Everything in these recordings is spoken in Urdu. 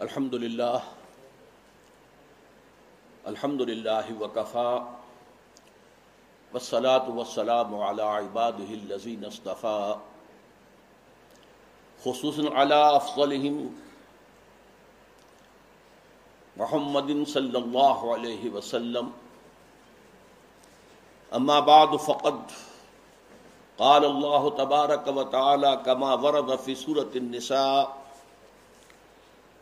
الحمد للہ الحمد للہ وکفا وسلاۃ وسلام علی عباد الزین اصطفیٰ خصوصاً علی افضلہم محمد صلی اللہ علیہ وسلم. اما بعد، فقد قال اللہ تبارک و تعالی کما ورد فی سورة النساء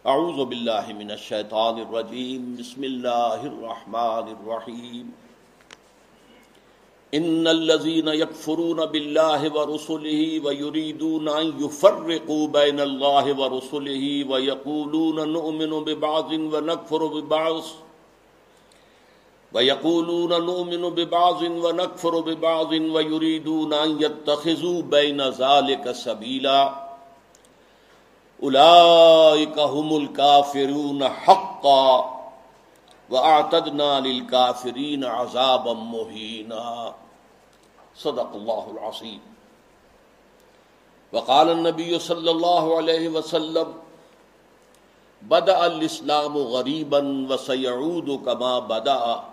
اعوذ باللہ من الشیطان الرجیم، بسم اللہ الرحمن الرحیم. ان الذين يكفرون بالله ورسله ويريدون ان يفرقوا بين الله ورسله ويقولون نؤمن ببعض ونكفر ببعض. ويقولون نؤمن ببعض ونكفر ببعض ويريدون ان يتخذوا بين ذلك سبيلا هم الكافرون حقا وَأَعْتَدْنَا لِلْكَافِرِينَ عَذَابًا مُهِينًا صدق الله العظيم وقال النبي صلى الله عليه وسلم، بدأ الإسلام غريبا وسيعود كما بدأ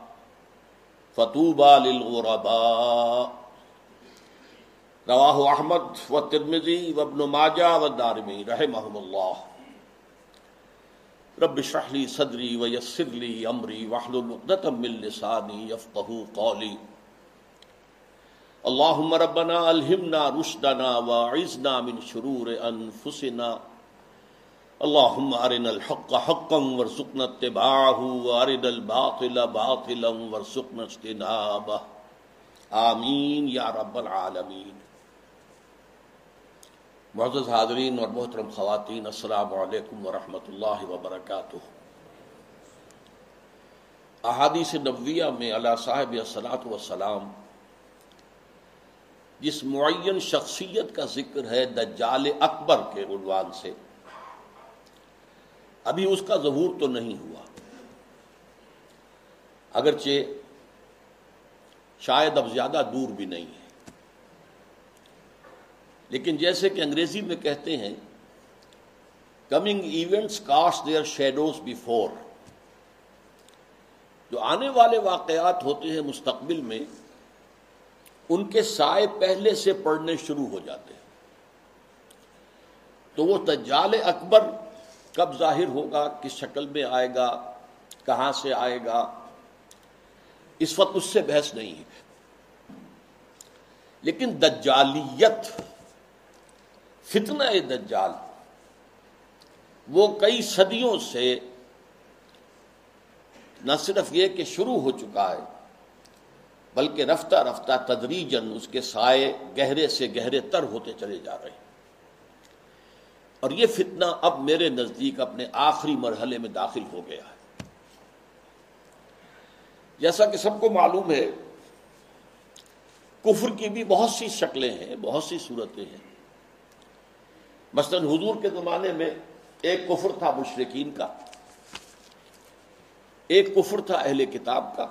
فطوبى للغرباء. رواه أحمد والترمذي وابن ماجه والدارمي رحمهم الله. رب اشرح لي صدري ويسر لي امري واحلل عقدة من لساني يفقهوا قولي. اللهم ربنا الهمنا رشدنا واعذنا من شرور انفسنا اللهم ارنا الحق حقا وارزقنا اتباعه وارنا الباطل باطلا وارزقنا اجتنابه. آمین یا رب العالمین معزز حاضرین اور محترم خواتین، السلام علیکم ورحمۃ اللہ وبرکاتہ۔ احادیث نبویہ میں اللہ صاحب السلاۃ وسلام جس معین شخصیت کا ذکر ہے دجال اکبر کے عنوان سے، ابھی اس کا ظہور تو نہیں ہوا۔ اگرچہ شاید اب زیادہ دور بھی نہیں ہے۔ لیکن جیسے کہ انگریزی میں کہتے ہیں coming events cast their shadows before جو آنے والے واقعات ہوتے ہیں مستقبل میں، ان کے سائے پہلے سے پڑھنے شروع ہو جاتے ہیں۔ تو وہ تجال اکبر کب ظاہر ہوگا، کس شکل میں آئے گا، کہاں سے آئے گا، اس وقت اس سے بحث نہیں ہے۔ لیکن دجالیت فتنہ دجال۔ وہ کئی صدیوں سے نہ صرف یہ کہ شروع ہو چکا ہے، بلکہ رفتہ رفتہ تدریجن اس کے سائے گہرے سے گہرے تر ہوتے چلے جا رہے ہیں۔ اور یہ فتنہ اب میرے نزدیک اپنے آخری مرحلے میں داخل ہو گیا ہے۔ جیسا کہ سب کو معلوم ہے، کفر کی بھی بہت سی شکلیں ہیں، بہت سی صورتیں ہیں۔ مثلا حضور کے زمانے میں ایک کفر تھا مشرقین کا، ایک کفر تھا اہل کتاب کا،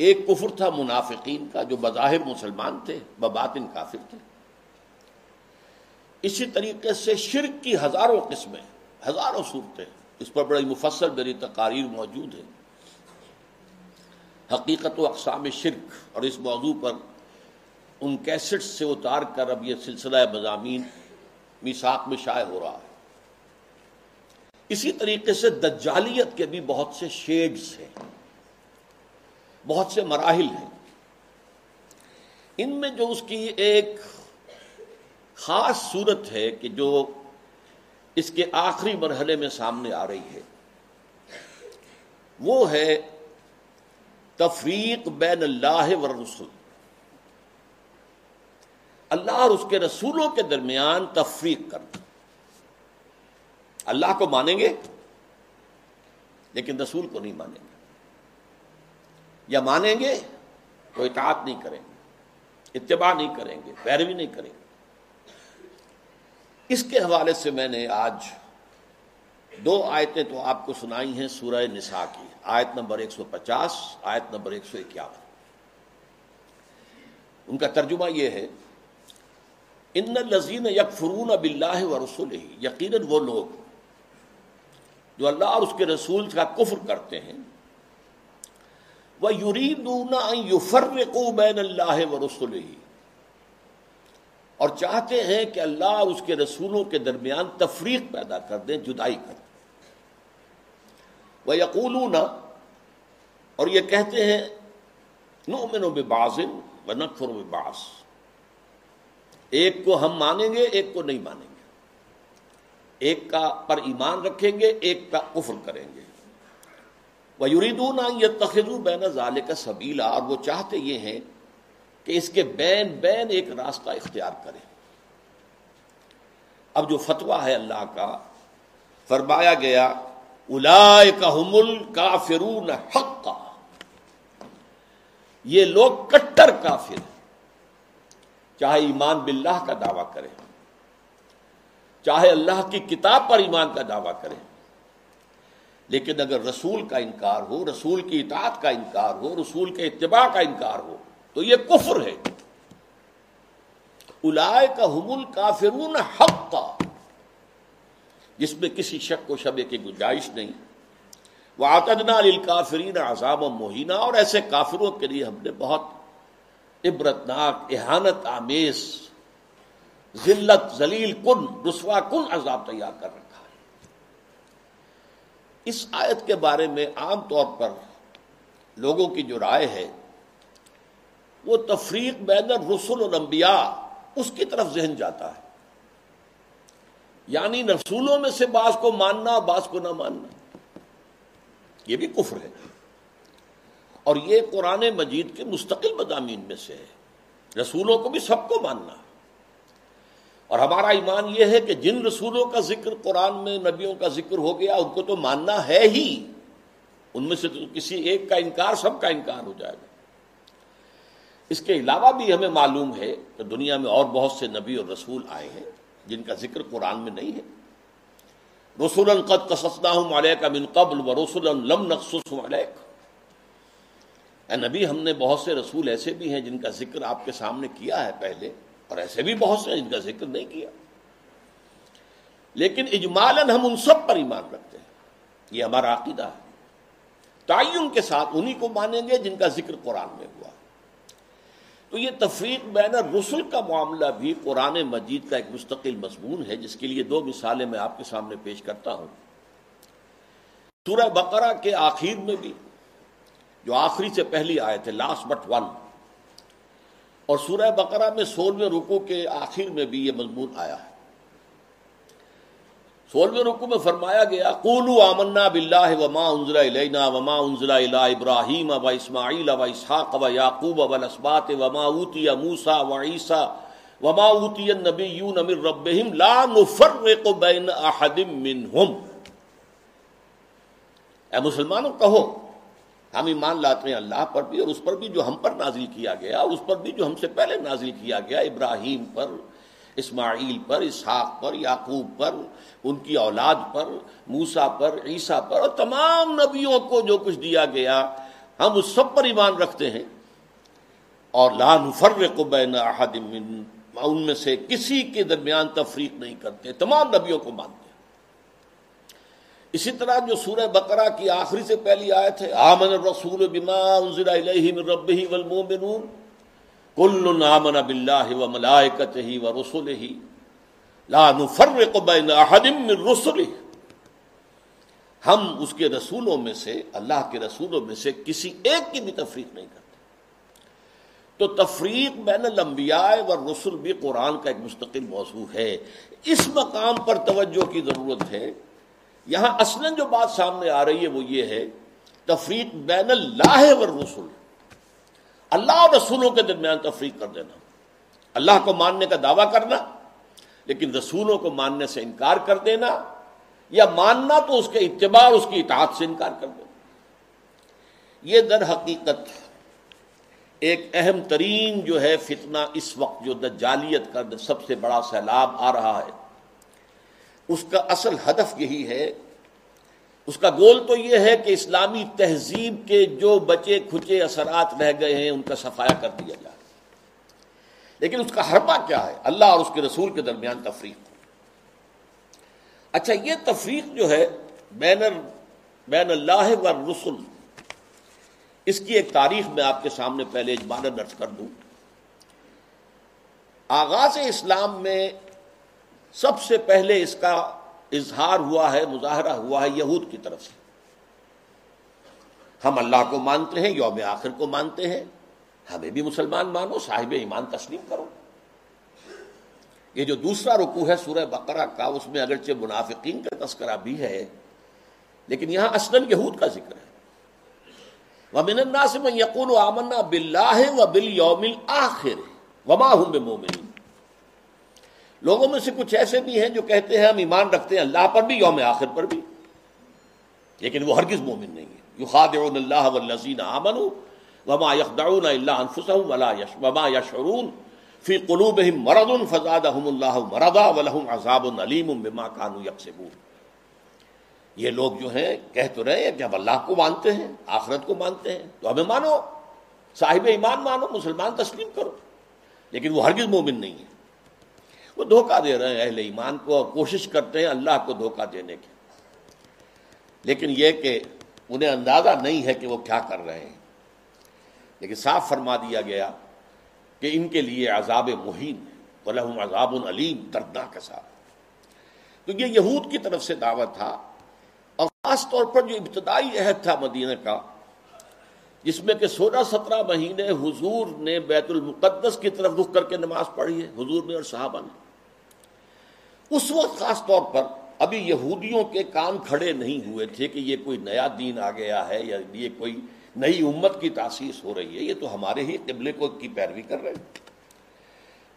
ایک کفر تھا منافقین کا جو بظاہر مسلمان تھے، بباطن کافر تھے۔ اسی طریقے سے شرک کی ہزاروں قسمیں، ہزاروں صورتیں، اس پر بڑی مفصل میری تقاریر موجود ہے۔ حقیقت و اقسام شرک اور اس موضوع پر ان کیسٹ سے اتار کر اب یہ سلسلہ مضامین میساک میں شائع ہو رہا ہے۔ اسی طریقے سے دجالیت کے بھی بہت سے شیڈز ہیں۔ بہت سے مراحل ہیں۔ ان میں جو اس کی ایک خاص صورت ہے کہ جو اس کے آخری مرحلے میں سامنے آ رہی ہے، وہ ہے تفریق بین اللہ و رسول اللہ اور اس کے رسولوں کے درمیان تفریق کرنا اللہ کو مانیں گے، لیکن رسول کو نہیں مانیں گے۔ یا مانیں گے تو اطاعت نہیں کریں گے، اتباع نہیں کریں گے، پیروی نہیں کریں گے۔ اس کے حوالے سے میں نے آج دو آیتیں تو آپ کو سنائی ہیں سورہ نساء کی۔ آیت نمبر ایک سو پچاس، آیت نمبر ایک سو اکیاون۔ ان کا ترجمہ یہ ہے ان لذین یک فرون اب اللہ و رسول ہی یقیناً وہ لوگ جو اللہ اور اس کے رسول کا کفر کرتے ہیں وہ یوریدونا یفرقو بین اللہ و رسول ہی اور چاہتے ہیں کہ اللہ اور اس کے رسولوں کے درمیان تفریق پیدا کر دیں، جدائی کر دیں۔ وہ یقول اور یہ کہتے ہیں نومن و بازن و نقفر و باس ایک کو ہم مانیں گے، ایک کو نہیں مانیں گے۔ ایک کا پر ایمان رکھیں گے، ایک کا کفر کریں گے۔ وہ یریدون یہ تخذو بین ظال کا سبیلا اور وہ چاہتے یہ ہیں کہ اس کے بین بین ایک راستہ اختیار کریں۔ اب جو فتویٰ ہے اللہ کا، فرمایا گیا حمل کا فرون یہ لوگ کٹر کافر ہیں۔ چاہے ایمان باللہ کا دعویٰ کرے، چاہے اللہ کی کتاب پر ایمان کا دعویٰ کرے، لیکن اگر رسول کا انکار ہو، رسول کی اطاعت کا انکار ہو، رسول کے اتباع کا انکار ہو، تو یہ کفر ہے۔ الائے کا حمل کافرون حق کا جس میں کسی شک و شبے کی گنجائش نہیں۔ وہ آتدنا کافرین عذاب و مہینہ اور ایسے کافروں کے لیے ہم نے بہت عبرتناک احانت آمیز، ذلت ذلیل کن، رسوا کن عذاب تیار کر رکھا ہے۔ اس آیت کے بارے میں عام طور پر لوگوں کی جو رائے ہے، وہ تفریق بین رسول الانبیاء اس کی طرف ذہن جاتا ہے۔ یعنی رسولوں میں سے بعض کو ماننا، بعض کو نہ ماننا۔ یہ بھی کفر ہے۔ اور یہ قرآن مجید کے مستقل مضامین میں سے ہے۔ رسولوں کو بھی سب کو ماننا۔ اور ہمارا ایمان یہ ہے کہ جن رسولوں کا ذکر قرآن میں نبیوں کا ذکر ہو گیا، ان کو تو ماننا ہے ہی۔ ان میں سے تو کسی ایک کا انکار، سب کا انکار ہو جائے گا۔ اس کے علاوہ بھی ہمیں معلوم ہے کہ دنیا میں اور بہت سے نبی اور رسول آئے ہیں جن کا ذکر قرآن میں نہیں ہے۔ رسول القد قصصنا ہوں کا من قبل و رسول لم نقصص علیک۔ اے نبی، ہم نے بہت سے رسول ایسے بھی ہیں جن کا ذکر آپ کے سامنے کیا ہے پہلے، اور ایسے بھی بہت سے ہیں جن کا ذکر نہیں کیا۔ لیکن اجمالاً ہم ان سب پر ایمان رکھتے ہیں۔ یہ ہمارا عقیدہ ہے۔ تعین کے ساتھ انہی کو مانیں گے جن کا ذکر قرآن میں ہوا۔ تو یہ تفریق بین رسول کا معاملہ بھی قرآن مجید کا ایک مستقل مضمون ہے، جس کے لیے دو مثالیں میں آپ کے سامنے پیش کرتا ہوں۔ سورہ بقرہ کے آخر میں بھی جو آخری سے پہلی آئے تھے لاسٹ بٹ ون اور سورہ بقرہ میں سولہویں رکو کے آخر میں بھی یہ مضمون آیا ہے۔ سولہویں رکو میں فرمایا گیا قولو آمنا باللہ وما انزل الینا وما انزل الی ابراہیم و اسماعیل و اسحاق و یعقوب و الاسبات وما اوتی موسیٰ و عیسیٰ وما اوتی النبیون من ربهم لا نفرق بین احد منہم۔ اے مسلمانوں، کہو ہم ایمان لاتے ہیں اللہ پر بھی اور اس پر بھی جو ہم پر نازل کیا گیا، اس پر بھی جو ہم سے پہلے نازل کیا گیا، ابراہیم پر، اسماعیل پر، اسحاق پر، یعقوب پر، ان کی اولاد پر موسا پر، عیسیٰ پر اور تمام نبیوں کو جو کچھ دیا گیا، ہم اس سب پر ایمان رکھتے ہیں۔ اور لان فرق بین احد من، ان میں سے کسی کے درمیان تفریق نہیں کرتے، تمام نبیوں کو مانتے۔ ہیں اسی طرح جو سورہ بقرہ کی آخری سے پہلی آیت ہے، آمن الرسول بما انزل الیہ من ربہ والمؤمنون، کل آمن باللہ و ملائکتہ و رسلہ لا نفرق بین احد من رسلہ۔ ہم اس کے رسولوں میں سے، اللہ کے رسولوں میں سے کسی ایک کی بھی تفریق نہیں کرتے۔ تو تفریق بین الانبیاء و رسول بھی قرآن کا ایک مستقل موضوع ہے۔ اس مقام پر توجہ کی ضرورت ہے۔ یہاں اصلا جو بات سامنے آ رہی ہے وہ یہ ہے، تفریق بین اللہ و رسول اللہ اور رسولوں کے درمیان تفریق کر دینا۔ اللہ کو ماننے کا دعویٰ کرنا، لیکن رسولوں کو ماننے سے انکار کر دینا، یا ماننا تو اس کے اتباع اس کی اطاعت سے انکار کر دینا۔ یہ در حقیقت ایک اہم ترین جو ہے فتنہ اس وقت جو دجالیت کا سب سے بڑا سیلاب آ رہا ہے۔ اس کا اصل ہدف یہی ہے۔ اس کا گول تو یہ ہے کہ اسلامی تہذیب کے جو بچے کھچے اثرات رہ گئے ہیں، ان کا صفایا کر دیا جائے۔ لیکن اس کا حربہ کیا ہے؟ اللہ اور اس کے رسول کے درمیان تفریق۔ اچھا یہ تفریق جو ہے، بین بین اللہ و رسول اس کی ایک تاریخ میں آپ کے سامنے پہلے اجمان درج کر دوں۔ آغاز اسلام میں سب سے پہلے اس کا اظہار ہوا ہے، مظاہرہ ہوا ہے یہود کی طرف سے۔ ہم اللہ کو مانتے ہیں، یوم آخر کو مانتے ہیں۔ ہمیں بھی مسلمان مانو، صاحب ایمان تسلیم کرو۔ یہ جو دوسرا رکو ہے سورہ بقرہ کا، اس میں اگرچہ منافقین کا تذکرہ بھی ہے، لیکن یہاں اسلم یہود کا ذکر ہے۔ وہ الناس میں یقون آمنا بلّہ و بل یوم آخر وما ہوں مومن لوگوں میں سے کچھ ایسے بھی ہیں جو کہتے ہیں ہم ایمان رکھتے ہیں اللہ پر بھی، یوم آخر پر بھی۔ لیکن وہ ہرگز مومن نہیں ہے یخادعون اللہ والذین آمنوا وما یخدعون الا انفسهم ولا یش وما یشعرون فی قلوبهم مرض فزادهم اللہ مرضا ولهم عذاب علیم بما كانوا یکسبون۔ یہ لوگ جو ہیں، کہہ تو رہے ہیں کہ ہم اللہ کو مانتے ہیں، آخرت کو مانتے ہیں۔ تو ہمیں مانو، صاحب ایمان مانو، مسلمان تسلیم کرو۔ لیکن وہ ہرگز مومن نہیں ہے وہ دھوکہ دے رہے ہیں اہل ایمان کو اور کوشش کرتے ہیں اللہ کو دھوکہ دینے کی۔ لیکن یہ کہ انہیں اندازہ نہیں ہے کہ وہ کیا کر رہے ہیں۔ لیکن صاف فرما دیا گیا کہ ان کے لیے عذاب مہین ولہم عذاب العلیم دردناک صاحب تو یہ یہود کی طرف سے دعوت تھا اور خاص طور پر جو ابتدائی عہد تھا مدینہ کا، جس میں کہ سولہ سترہ مہینے حضور نے بیت المقدس کی طرف رخ کر کے نماز پڑھی ہے، حضور نے اور صحابہ نے۔ اس وقت خاص طور پر ابھی یہودیوں کے کان کھڑے نہیں ہوئے تھے کہ یہ کوئی نیا دین آ گیا ہے یا یہ کوئی نئی امت کی تاسیس ہو رہی ہے، یہ تو ہمارے ہی قبلے کو کی پیروی کر رہے ہیں۔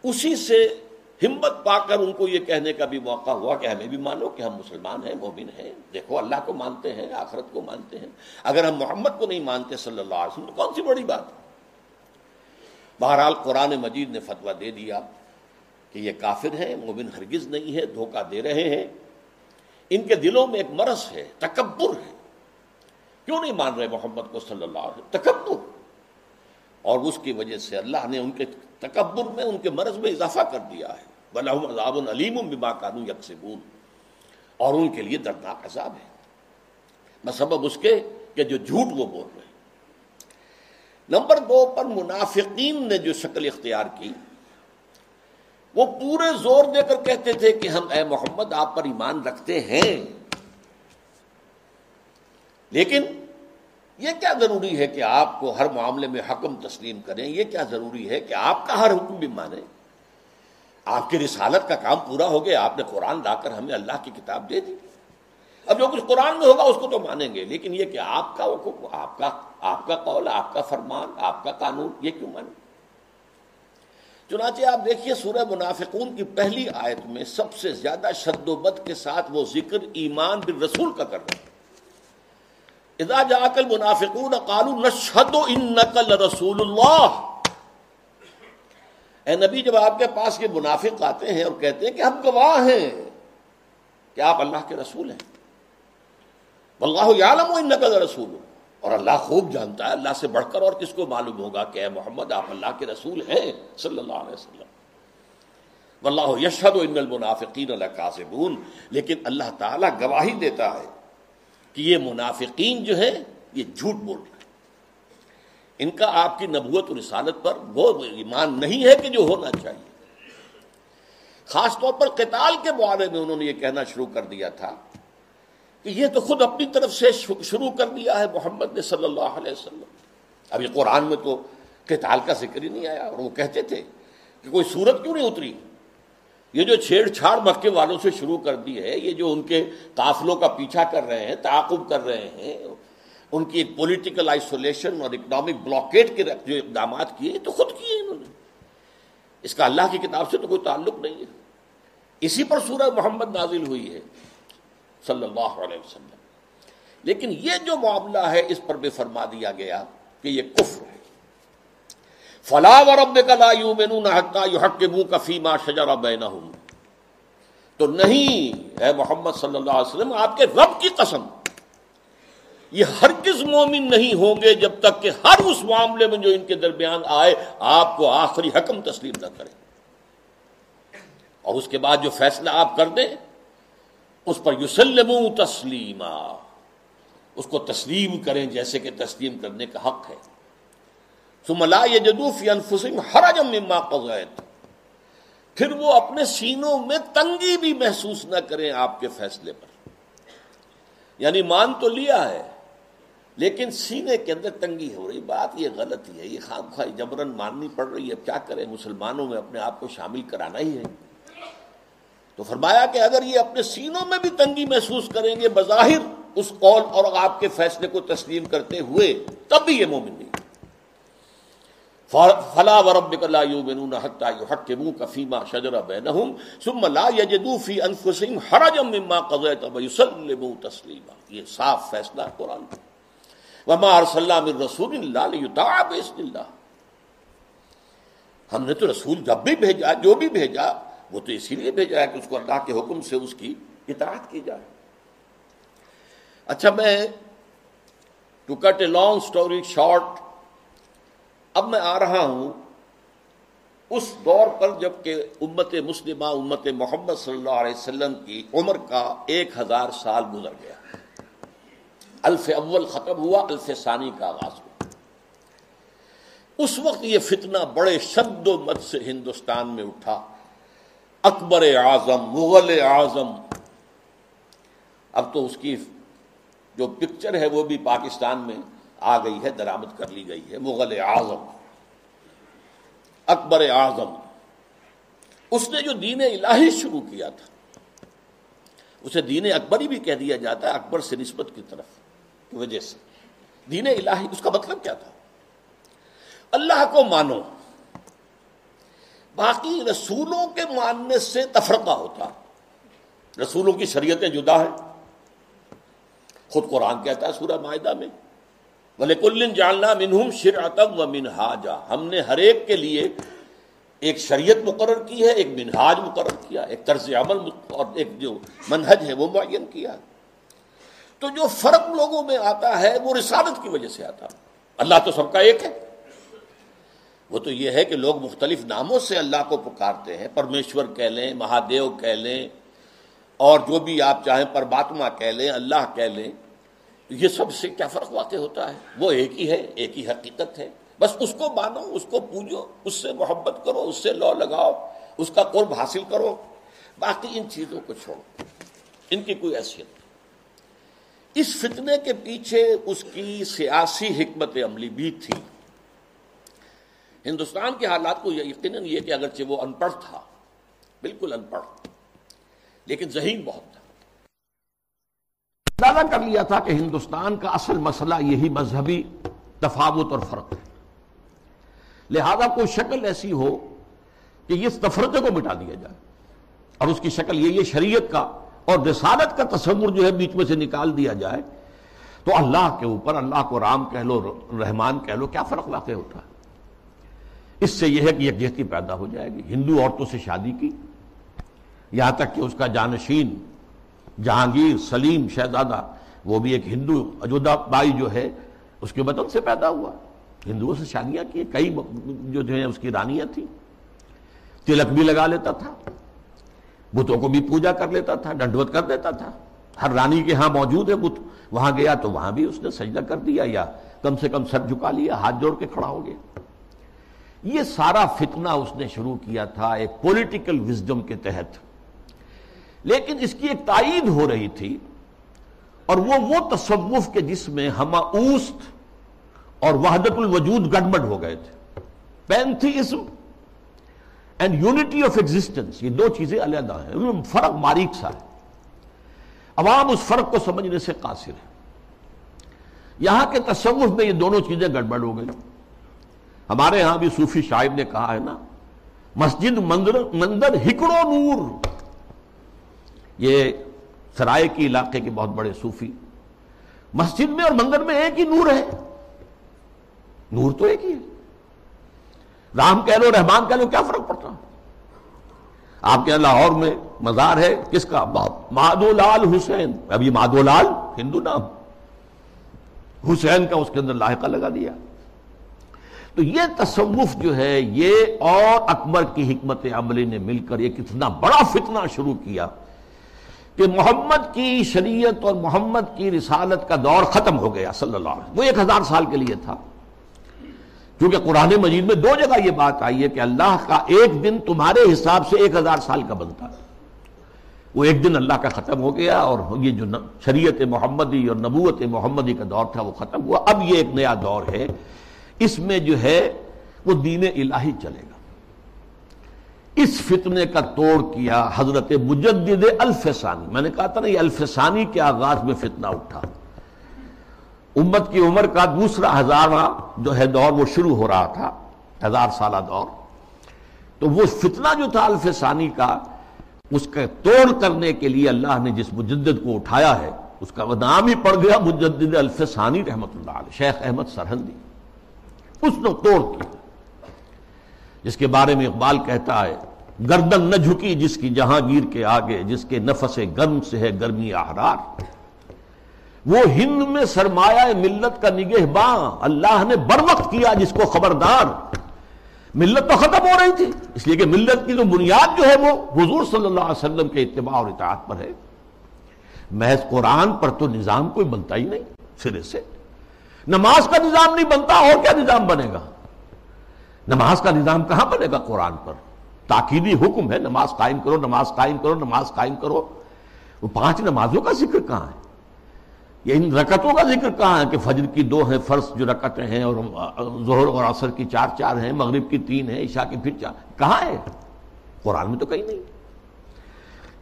اسی سے ہمت پا کر ان کو یہ کہنے کا بھی موقع ہوا کہ ہمیں بھی مانو کہ ہم مسلمان ہیں، مومن ہیں۔ دیکھو، اللہ کو مانتے ہیں، آخرت کو مانتے ہیں۔ اگر ہم محمد کو نہیں مانتے صلی اللہ علیہ وسلم تو کون سی بڑی بات؟ بہرحال قرآن مجید نے فتویٰ دے دیا۔ کہ یہ کافر ہیں، مومن ہرگز نہیں ہے دھوکہ دے رہے ہیں۔ ان کے دلوں میں ایک مرض ہے، تکبر ہے۔ کیوں نہیں مان رہے محمد کو صلی اللہ علیہ وسلم؟ تکبر۔ اور اس کی وجہ سے اللہ نے ان کے تکبر میں، ان کے مرض میں اضافہ کر دیا ہے۔ بلحم عذاب العلیم بما کانو یکسبون اور ان کے لیے دردناک عذاب ہے۔ مسبب اس کے کہ جو جھوٹ وہ بول رہے نمبر دو پر منافقین نے جو شکل اختیار کی وہ پورے زور دے کر کہتے تھے کہ ہم اے محمد آپ پر ایمان رکھتے ہیں۔ لیکن یہ کیا ضروری ہے کہ آپ کو ہر معاملے میں حکم تسلیم کریں؟ یہ کیا ضروری ہے کہ آپ کا ہر حکم بھی مانیں؟ آپ کی رسالت کا کام پورا ہو گیا، آپ نے قرآن لا کر ہمیں اللہ کی کتاب دے دی۔ اب جو کچھ قرآن میں ہوگا اس کو تو مانیں گے، لیکن یہ کہ آپ کا حکم، آپ کا آپ کا قول، آپ کا فرمان، آپ کا قانون، یہ کیوں مانیں؟ چنانچہ آپ دیکھیے سورہ منافقون کی پہلی آیت میں سب سے زیادہ شد و بد کے ساتھ وہ ذکر ایمان بن رسول کا کر رہے ہیں۔ اذا جا کل منافقون قالو نشہد انکل رسول اللہ۔ اے نبی، جب آپ کے پاس یہ منافق آتے ہیں اور کہتے ہیں کہ ہم گواہ ہیں کہ آپ اللہ کے رسول ہیں۔ واللہ یعلم انکل رسول اور اللہ خوب جانتا ہے، اللہ سے بڑھ کر اور کس کو معلوم ہوگا کہ اے محمد، آپ اللہ کے رسول ہیں صلی اللہ علیہ وسلم۔ واللہ یشہد ان المنافقین لکاذبون۔ لیکن اللہ تعالی گواہی دیتا ہے کہ یہ منافقین جو ہے یہ جھوٹ بول رہے ہیں۔ ان کا آپ کی نبوت و رسالت پر وہ ایمان نہیں ہے کہ جو ہونا چاہیے۔ خاص طور پر قتال کے بارے میں انہوں نے یہ کہنا شروع کر دیا تھا کہ یہ تو خود اپنی طرف سے شروع کر دیا ہے محمد نے صلی اللہ علیہ وسلم۔ اب یہ قرآن میں تو قتال کا ذکر ہی نہیں آیا اور وہ کہتے تھے کہ کوئی صورت کیوں نہیں اتری؟ یہ جو چھیڑ چھاڑ مکے والوں سے شروع کر دی ہے، یہ جو ان کے قافلوں کا پیچھا کر رہے ہیں، تعاقب کر رہے ہیں، ان کی ایک پولیٹیکل آئسولیشن اور اکنامک بلاکیٹ کے جو اقدامات کیے تو خود کیے انہوں نے۔ اس کا اللہ کی کتاب سے تو کوئی تعلق نہیں ہے۔ اسی پر سورہ محمد نازل ہوئی ہے۔ صلی اللہ علیہ وسلم۔ لیکن یہ جو معاملہ ہے، اس پر بھی فرما دیا گیا کہ یہ کفر ہے۔ فلا و رب کا لا یومنون کا فیما شجر بینہم تو نہیں، اے محمد صلی اللہ علیہ وسلم، آپ کے رب کی قسم۔ یہ ہرگز مومن نہیں ہوں گے جب تک کہ ہر اس معاملے میں جو ان کے درمیان آئے، آپ کو آخری حکم تسلیم نہ کریں۔ اور اس کے بعد جو فیصلہ آپ کر دیں اس پر یوسلم تسلیما۔ اس کو تسلیم کریں جیسے کہ تسلیم کرنے کا حق ہے۔ سملا یہ جدوفی انفسم حرجم مما قضیت۔ پھر وہ اپنے سینوں میں تنگی بھی محسوس نہ کریں آپ کے فیصلے پر۔ یعنی مان تو لیا ہے، لیکن سینے کے اندر تنگی ہو رہی، بات یہ غلط ہی ہے، یہ خام خواہ جبرن ماننی پڑ رہی ہے کیا کریں؟ مسلمانوں میں اپنے آپ کو شامل کرانا ہی ہے۔ تو فرمایا کہ اگر یہ اپنے سینوں میں بھی تنگی محسوس کریں گے بظاہر اس قول اور آپ کے فیصلے کو تسلیم کرتے ہوئے، تب بھی یہ مومن نہیں۔ فلا وربک لا یؤمنون حتى يحكموك فيما شجر بينهم ثم لا يجدوا في انفسهم حرجا مما قضيت ويسلموا تسليما یہ صاف فیصلہ قرآن کا وما ارسلنا من رسول الا ليطاع باذن الله ہم نے تو رسول جب بھی بھیجا، جو بھی بھیجا وہ تو اسی لیے بھیجا ہے کہ اس کو اللہ کے حکم سے اس کی اطاعت کی جائے۔ اچھا میں to cut a long story short اب میں آ رہا ہوں اس دور پر جبکہ امت مسلمہ، امت محمد صلی اللہ علیہ وسلم کی عمر کا ایک ہزار سال گزر گیا۔ الف اول ختم ہوا، الف ثانی کا آغاز ہوا۔ اس وقت یہ فتنہ بڑے شد و مت سے ہندوستان میں اٹھا۔ اکبر اعظم، مغل اعظم۔ اب تو اس کی جو پکچر ہے وہ بھی پاکستان میں آ گئی ہے درامد کر لی گئی ہے۔ مغل اعظم۔ اکبر اعظم۔ اس نے جو دین الہی شروع کیا تھا، اسے دین اکبری بھی کہہ دیا جاتا ہے، اکبر سے نسبت کی طرف کی وجہ سے۔ دین الہی، اس کا مطلب کیا تھا؟ اللہ کو مانو۔ باقی رسولوں کے ماننے سے تفرقہ ہوتا رسولوں کی شریعتیں جدا ہے خود قرآن کہتا ہے سورہ معاہدہ میں بولے کلن جاننا منہم شر اتب و منہاجا ہم نے ہر ایک کے لیے ایک شریعت مقرر کی ہے، ایک منہاج مقرر کیا ایک طرز عمل اور ایک جو منہج ہے وہ معین کیا تو جو فرق لوگوں میں آتا ہے وہ رسالت کی وجہ سے آتا اللہ تو سب کا ایک ہے۔ وہ تو یہ ہے کہ لوگ مختلف ناموں سے اللہ کو پکارتے ہیں، پرمیشور کہہ لیں، مہادیو کہہ لیں، اور جو بھی آپ چاہیں پرماتما کہہ لیں، اللہ کہہ لیں، یہ سب سے کیا فرق واقع ہوتا ہے؟ وہ ایک ہی ہے، ایک ہی حقیقت ہے۔ بس اس کو مانو، اس کو پوجو، اس سے محبت کرو، اس سے لو لگاؤ، اس کا قرب حاصل کرو۔ باقی ان چیزوں کو چھوڑو۔ ان کی کوئی حیثیت اس فتنے کے پیچھے اس کی سیاسی حکمت عملی بھی تھی۔ ہندوستان کے حالات کو یقیناً یہ کہ اگرچہ وہ ان پڑھ تھا، بالکل ان پڑھ، لیکن ذہین بہت تھا۔ اندازہ کر لیا تھا کہ ہندوستان کا اصل مسئلہ یہی مذہبی تفاوت اور فرق ہے۔ لہذا کوئی شکل ایسی ہو کہ اس تفرقے کو مٹا دیا جائے۔ اور اس کی شکل یہ یہ شریعت کا اور رسالت کا تصور جو ہے بیچ میں سے نکال دیا جائے۔ تو اللہ کے اوپر، اللہ کو رام کہہ لو، رحمان کہہ لو، کیا فرق واقع ہوتا ہے؟ اس سے یہ ہے کہ یکجہتی پیدا ہو جائے گی۔ ہندو عورتوں سے شادی کی۔ یہاں تک کہ اس کا جانشین، جہانگیر، سلیم شہزادہ، وہ بھی ایک ہندو اجودا بائی جو ہے، اس کے وطن سے پیدا ہوا۔ ہندوؤں سے شادیاں کی۔ کئی جو جو ہے اس کی رانیاں تھیں۔ تلک بھی لگا لیتا تھا۔ بتوں کو بھی پوجا کر لیتا تھا، ڈنڈوت کر دیتا تھا۔ ہر رانی کے ہاں موجود ہے بت۔ وہاں گیا تو وہاں بھی اس نے سجدہ کر دیا یا کم سے کم سر جھکا لیا، ہاتھ جوڑ کے کھڑا ہو گیا۔ یہ سارا فتنہ اس نے شروع کیا تھا ایک پولیٹیکل وزڈم کے تحت۔ لیکن اس کی ایک تائید ہو رہی تھی اور وہ وہ تصوف کے جس میں ہما اوست اور وحدت الوجود گڑبڑ ہو گئے تھے۔ Pantheism and unity of existence یہ دو چیزیں علیحدہ ہیں۔ فرق باریک سا ہے۔ عوام اس فرق کو سمجھنے سے قاصر ہے۔ یہاں کے تصوف میں یہ دونوں چیزیں گڑبڑ ہو گئی ہمارے ہاں بھی صوفی شاہب نے کہا ہے نا، مسجد مندر مندر ہکڑو نور۔ یہ سرائے کی علاقے کے بہت بڑے صوفی۔ مسجد میں اور مندر میں ایک ہی نور ہے۔ نور تو ایک ہی ہے۔ رام کہہ لو، رحمان کہہ لو، کیا فرق پڑتا؟ آپ کے لاہور میں مزار ہے، کس کا؟ مادو لال حسین۔ ابھی مادو لال ہندو نام۔ حسین کا اس کے اندر لاحقہ لگا دیا۔ تو یہ تصوف جو ہے، یہ اور اکبر کی حکمت عملی نے مل کر یہ کتنا بڑا فتنہ شروع کیا کہ محمد کی شریعت اور محمد کی رسالت کا دور ختم ہو گیا صلی اللہ علیہ وسلم۔ وہ ایک ہزار سال کے لیے تھا۔ کیونکہ قرآن مجید میں دو جگہ یہ بات آئی ہے کہ اللہ کا ایک دن تمہارے حساب سے ایک ہزار سال کا بنتا۔ ہے وہ ایک دن اللہ کا ختم ہو گیا اور یہ جو شریعت محمدی اور نبوت محمدی کا دور تھا، وہ ختم ہوا۔ اب یہ ایک نیا دور ہے۔ اس میں جو ہے وہ دین الہی چلے گا۔ اس فتنے کا توڑ کیا حضرت مجدد الفسانی۔ میں نے کہا تھا نا یہ الفسانی کے آغاز میں فتنہ اٹھا۔ امت کی عمر کا دوسرا ہزارہ جو ہے دور وہ شروع ہو رہا تھا، ہزار سالہ دور۔ تو وہ فتنہ جو تھا الفسانی کا، اس کا توڑ کرنے کے لیے اللہ نے جس مجدد کو اٹھایا ہے، اس کا نام ہی پڑ گیا مجدد الفسانی رحمت اللہ علیہ، شیخ احمد سرہندی۔ اس نے توڑ کیا جس کے بارے میں اقبال کہتا ہے، گردن نہ جھکی جس کی جہانگیر کے آگے، جس کے نفس گرم سے ہے گرمی احرار۔ وہ ہند میں سرمایہ ملت کا نگہ باں اللہ نے بر وقت کیا جس کو خبردار۔ ملت تو ختم ہو رہی تھی، اس لیے کہ ملت کی جو بنیاد جو ہے وہ حضور صلی اللہ علیہ وسلم کے اتباع اور اطاعت پر ہے۔ محض قرآن پر تو نظام کوئی بنتا ہی نہیں، سرے سے۔ نماز کا نظام نہیں بنتا، اور کیا نظام بنے گا؟ نماز کا نظام کہاں بنے گا قرآن پر؟ تاکیدی حکم ہے، نماز قائم کرو، نماز قائم کرو، نماز قائم کرو۔ وہ پانچ نمازوں کا ذکر کہاں ہے؟ یہ ان رکتوں کا ذکر کہاں ہے کہ فجر کی دو ہیں، فرض جو رکتیں ہیں اور ظہر اور عصر کی چار چار ہیں، مغرب کی تین ہیں، عشاء کی پھر چار، کہاں ہے؟ قرآن میں تو کہیں نہیں۔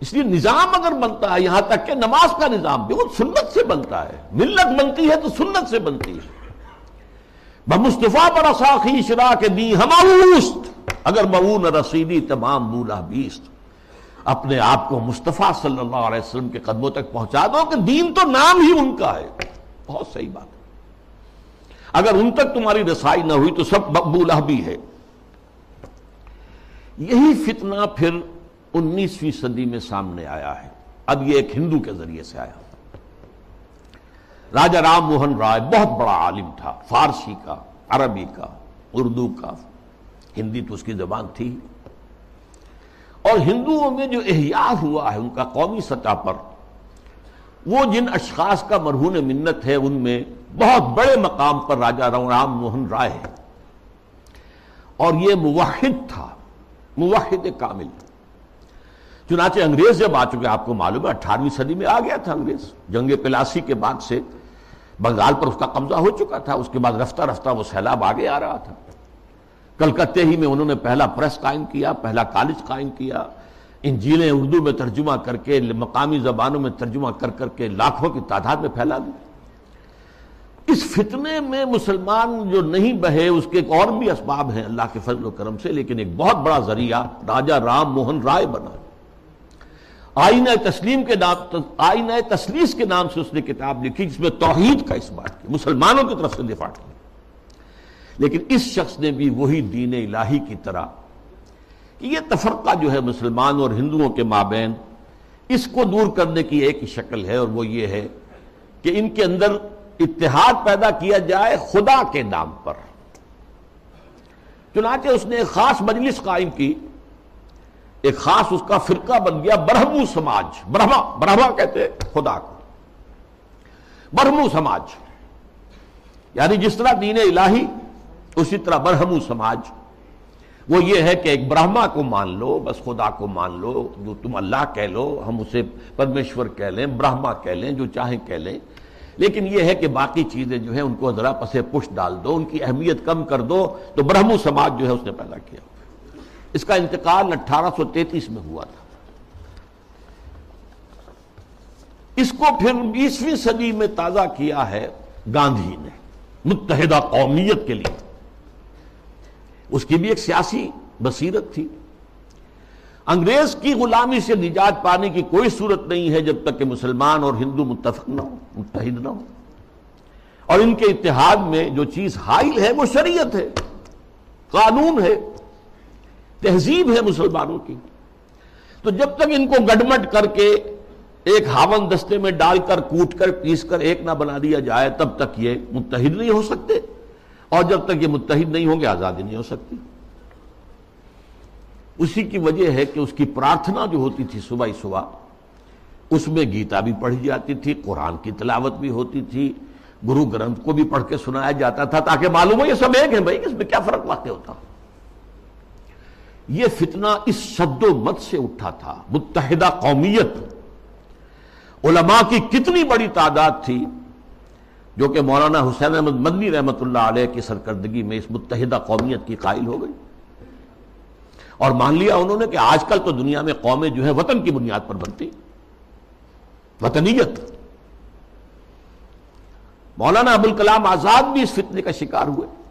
اس لیے نظام اگر بنتا ہے، یہاں تک کہ نماز کا نظام بھی، وہ سنت سے بنتا ہے۔ ملت بنتی ہے تو سنت سے بنتی ہے۔ بمصطفیٰ پر اصاخی شرا کے دی ہماروست اگر مون رسیدی تمام بولا بیست۔ اپنے آپ کو مصطفیٰ صلی اللہ علیہ وسلم کے قدموں تک پہنچا دو کہ دین تو نام ہی ان کا ہے۔ بہت صحیح بات۔ ہے اگر ان تک تمہاری رسائی نہ ہوئی تو سب مقبولہ بھی ہے۔ یہی فتنہ پھر انیسویں صدی میں سامنے آیا ہے۔ اب یہ ایک ہندو کے ذریعے سے آیا۔ راجہ رام موہن رائے بہت بڑا عالم تھا، فارسی کا، عربی کا، اردو کا۔ ہندی تو اس کی زبان تھی۔ اور ہندوؤں میں جو احیاء ہوا ہے، ان کا قومی سطح پر، وہ جن اشخاص کا مرہون منت ہے، ان میں بہت بڑے مقام پر راجہ رام موہن رائے ہے۔ اور یہ موحد تھا، موحد کامل۔ چنانچہ انگریز جب آ چکے، آپ کو معلوم ہے، اٹھارہویں صدی میں آ گیا تھا انگریز۔ جنگ پلاسی کے بعد سے بنگال پر اس کا قبضہ ہو چکا تھا۔ اس کے بعد رفتہ رفتہ وہ سیلاب آگے آ رہا تھا۔ کلکتے ہی میں انہوں نے پہلا پریس قائم کیا، پہلا کالج قائم کیا۔ انجیلیں اردو میں ترجمہ کر کے، مقامی زبانوں میں ترجمہ کر کر کے لاکھوں کی تعداد میں پھیلا دی۔ اس فتنے میں مسلمان جو نہیں بہے، اس کے ایک اور بھی اسباب ہیں اللہ کے فضل و کرم سے، لیکن ایک بہت بڑا ذریعہ راجہ رام موہن رائے بنا۔ آئینہ تسلیم کے نام آئینہ تسلیس کے نام سے اس نے کتاب لکھی جس میں توحید کا اس بات کی، مسلمانوں کی طرف سے دفاع کی۔ لیکن اس شخص نے بھی وہی دین الہی کی طرح کہ یہ تفرقہ جو ہے مسلمان اور ہندوؤں کے مابین، اس کو دور کرنے کی ایک ہی شکل ہے اور وہ یہ ہے کہ ان کے اندر اتحاد پیدا کیا جائے خدا کے نام پر۔ چنانچہ اس نے ایک خاص مجلس قائم کی۔ ایک خاص اس کا فرقہ بن گیا برہمو سماج۔ برہما برہما کہتے خدا کو۔ برہمو سماج۔ یعنی جس طرح دین الہی، اسی طرح برہمو سماج۔ وہ یہ ہے کہ ایک برہما کو مان لو، بس خدا کو مان لو، جو تم اللہ کہہ لو، ہم اسے پرمیشور کہہ لیں، برہما کہہ لیں، جو چاہیں کہہ لیں۔ لیکن یہ ہے کہ باقی چیزیں جو ہیں، ان کو ذرا پسے پش ڈال دو، ان کی اہمیت کم کر دو۔ تو برہمو سماج جو ہے، اس نے پیدا کیا۔ اس کا انتقال اٹھارہ سو تینتیس میں ہوا تھا۔ اس کو پھر بیسویں صدی میں تازہ کیا ہے گاندھی نے، متحدہ قومیت کے لیے۔ اس کی بھی ایک سیاسی بصیرت تھی۔ انگریز کی غلامی سے نجات پانے کی کوئی صورت نہیں ہے جب تک کہ مسلمان اور ہندو متفق نہ ہو متحد نہ ہو اور ان کے اتحاد میں جو چیز حائل ہے وہ شریعت ہے، قانون ہے۔ تہذیب ہے مسلمانوں کی۔ تو جب تک ان کو گڈمٹ کر کے ایک ہاون دستے میں ڈال کر، کوٹ کر، پیس کر ایک نہ بنا دیا جائے، تب تک یہ متحد نہیں ہو سکتے۔ اور جب تک یہ متحد نہیں ہوں گے، آزادی نہیں ہو سکتی۔ اسی کی وجہ ہے کہ اس کی پرارتھنا جو ہوتی تھی صبح ہی صبح، اس میں گیتا بھی پڑھی جاتی تھی، قرآن کی تلاوت بھی ہوتی تھی، گرو گرنتھ کو بھی پڑھ کے سنایا جاتا تھا، تاکہ معلوم ہو یہ سب ایک ہے بھائی، اس میں کیا فرق واقع ہوتا۔ یہ فتنہ اس شد و مت سے اٹھا تھا۔ متحدہ قومیت۔ علماء کی کتنی بڑی تعداد تھی، جو کہ مولانا حسین احمد مدنی رحمت اللہ علیہ کی سرکردگی میں اس متحدہ قومیت کی قائل ہو گئی۔ اور مان لیا انہوں نے کہ آج کل تو دنیا میں قومیں جو ہے وطن کی بنیاد پر بنتی۔ وطنیت۔ مولانا ابوالکلام آزاد بھی اس فتنے کا شکار ہوئے۔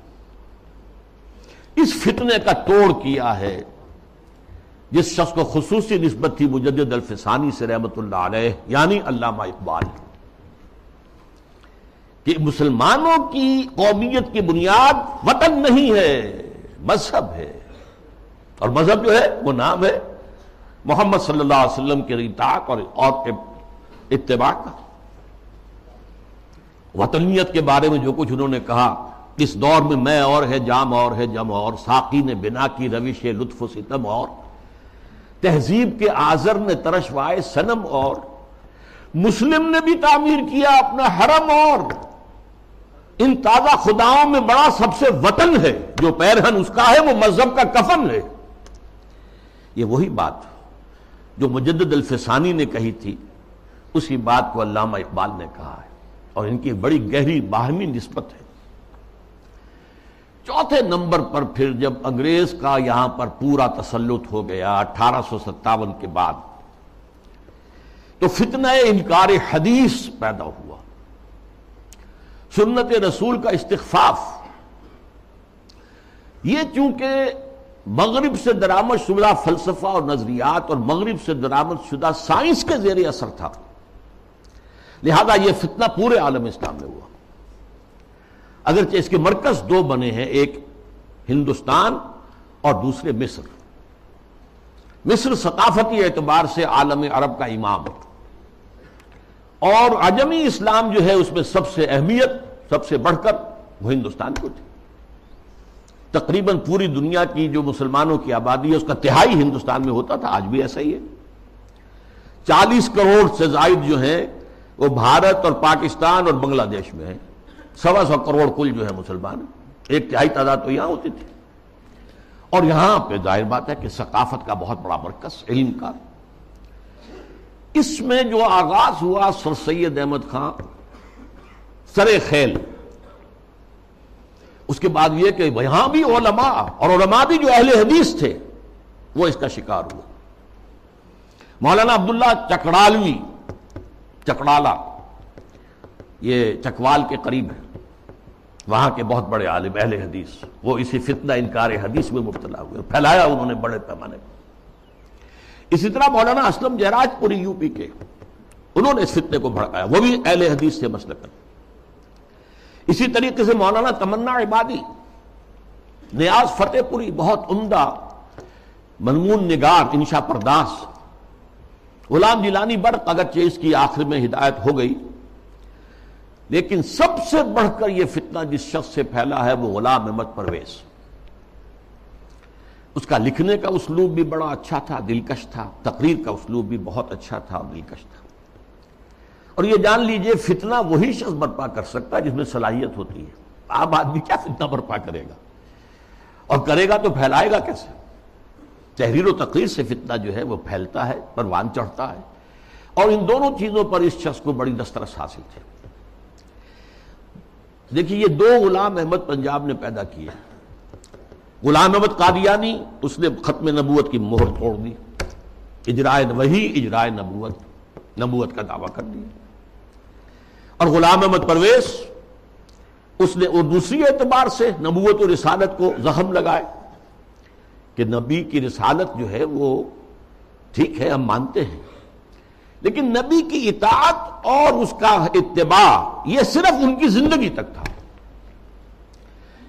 اس فتنے کا توڑ کیا ہے، جس شخص کو خصوصی نسبت تھی مجدد الفسانی سے رحمت اللہ علیہ یعنی علامہ اقبال۔ کہ مسلمانوں کی قومیت کی بنیاد وطن نہیں ہے، مذہب ہے۔ اور مذہب جو ہے، وہ نام ہے محمد صلی اللہ علیہ وسلم کے ریتاق اور اتباع کا۔ وطنیت کے بارے میں جو کچھ انہوں نے کہا اس دور میں میں اور ہے، جام اور ہے، جم اور، ساقی نے بنا کی روش لطف و ستم اور۔ تہذیب کے آزر نے ترشوائے سنم اور۔ مسلم نے بھی تعمیر کیا اپنا حرم اور۔ ان تازہ خداؤں میں بڑا سب سے وطن ہے، جو پیرہن اس کا ہے، وہ مذہب کا کفن ہے۔ یہ وہی بات جو مجدد الفسانی نے کہی تھی۔ اسی بات کو علامہ اقبال نے کہا ہے۔ اور ان کی بڑی گہری باہمی نسبت ہے۔ چوتھے نمبر پر پھر جب انگریز کا یہاں پر پورا تسلط ہو گیا اٹھارہ سو ستاون کے بعد، تو فتنہ انکار حدیث پیدا ہوا۔ سنت رسول کا استخفاف۔ یہ چونکہ مغرب سے درامد شدہ فلسفہ اور نظریات اور مغرب سے درامد شدہ سائنس کے زیر اثر تھا، لہذا یہ فتنہ پورے عالم اسلام میں ہوا۔ اگرچہ اس کے مرکز دو بنے ہیں، ایک ہندوستان اور دوسرے مصر۔ مصر ثقافتی اعتبار سے عالم عرب کا امام ہے۔ اور عجمی اسلام جو ہے، اس میں سب سے اہمیت، سب سے بڑھ کر وہ ہندوستان کو تھی۔ تقریباً پوری دنیا کی جو مسلمانوں کی آبادی ہے، اس کا تہائی ہندوستان میں ہوتا تھا، آج بھی ایسا ہی ہے۔ چالیس کروڑ سے زائد جو ہیں، وہ بھارت اور پاکستان اور بنگلہ دیش میں ہے سوا سو کروڑ کل جو ہے مسلمان، ایک تہائی تعداد تو یہاں ہوتی تھی۔ اور یہاں پہ ظاہر بات ہے کہ ثقافت کا بہت بڑا مرکز، علم کا۔ اس میں جو آغاز ہوا سر سید احمد خان سر خیل۔ اس کے بعد یہ کہ یہاں بھی علماء اور علماء بھی جو اہل حدیث تھے، وہ اس کا شکار ہوئے۔ مولانا عبداللہ چکڑالوی، چکڑالا۔ یہ چکوال کے قریب ہے۔ وہاں کے بہت بڑے عالم، اہل حدیث، وہ اسی فتنہ انکار حدیث میں مبتلا ہوئے پھیلایا انہوں نے بڑے پیمانے پر۔ اسی طرح مولانا اسلم جہراج پوری یو پی کے، انہوں نے اس فتنے کو بھڑکایا، وہ بھی اہل حدیث سے مسئلہ کر اسی طریقے سے مولانا تمنا عبادی، نیاز فتح پوری بہت عمدہ، منمون نگار انشا پرداس غلام جیلانی برق اگرچہ اس کی آخر میں ہدایت ہو گئی۔ لیکن سب سے بڑھ کر یہ فتنہ جس شخص سے پھیلا ہے وہ غلام احمد پرویز۔ اس کا لکھنے کا اسلوب بھی بڑا اچھا تھا، دلکش تھا، تقریر کا اسلوب بھی بہت اچھا تھا اور دلکش تھا۔ اور یہ جان لیجیے، فتنہ وہی شخص برپا کر سکتا ہے جس میں صلاحیت ہوتی ہے۔ آپ آدمی کیا فتنہ برپا کرے گا؟ اور کرے گا تو پھیلائے گا کیسے؟ تحریر و تقریر سے فتنہ جو ہے وہ پھیلتا ہے پروان چڑھتا ہے۔ اور ان دونوں چیزوں پر اس شخص کو بڑی دسترس حاصل تھے دیکھیے، یہ دو غلام احمد پنجاب نے پیدا کیے غلام احمد قادیانی، اس نے ختم نبوت کی مہر توڑ دی۔ اجرائے وہی، اجرائے نبوت نبوت کا دعویٰ کر دیا۔ اور غلام احمد پرویز، اس نے اور دوسری اعتبار سے نبوت و رسالت کو زخم لگائے کہ نبی کی رسالت جو ہے وہ ٹھیک ہے، ہم مانتے ہیں۔ لیکن نبی کی اطاعت اور اس کا اتباع یہ صرف ان کی زندگی تک تھا۔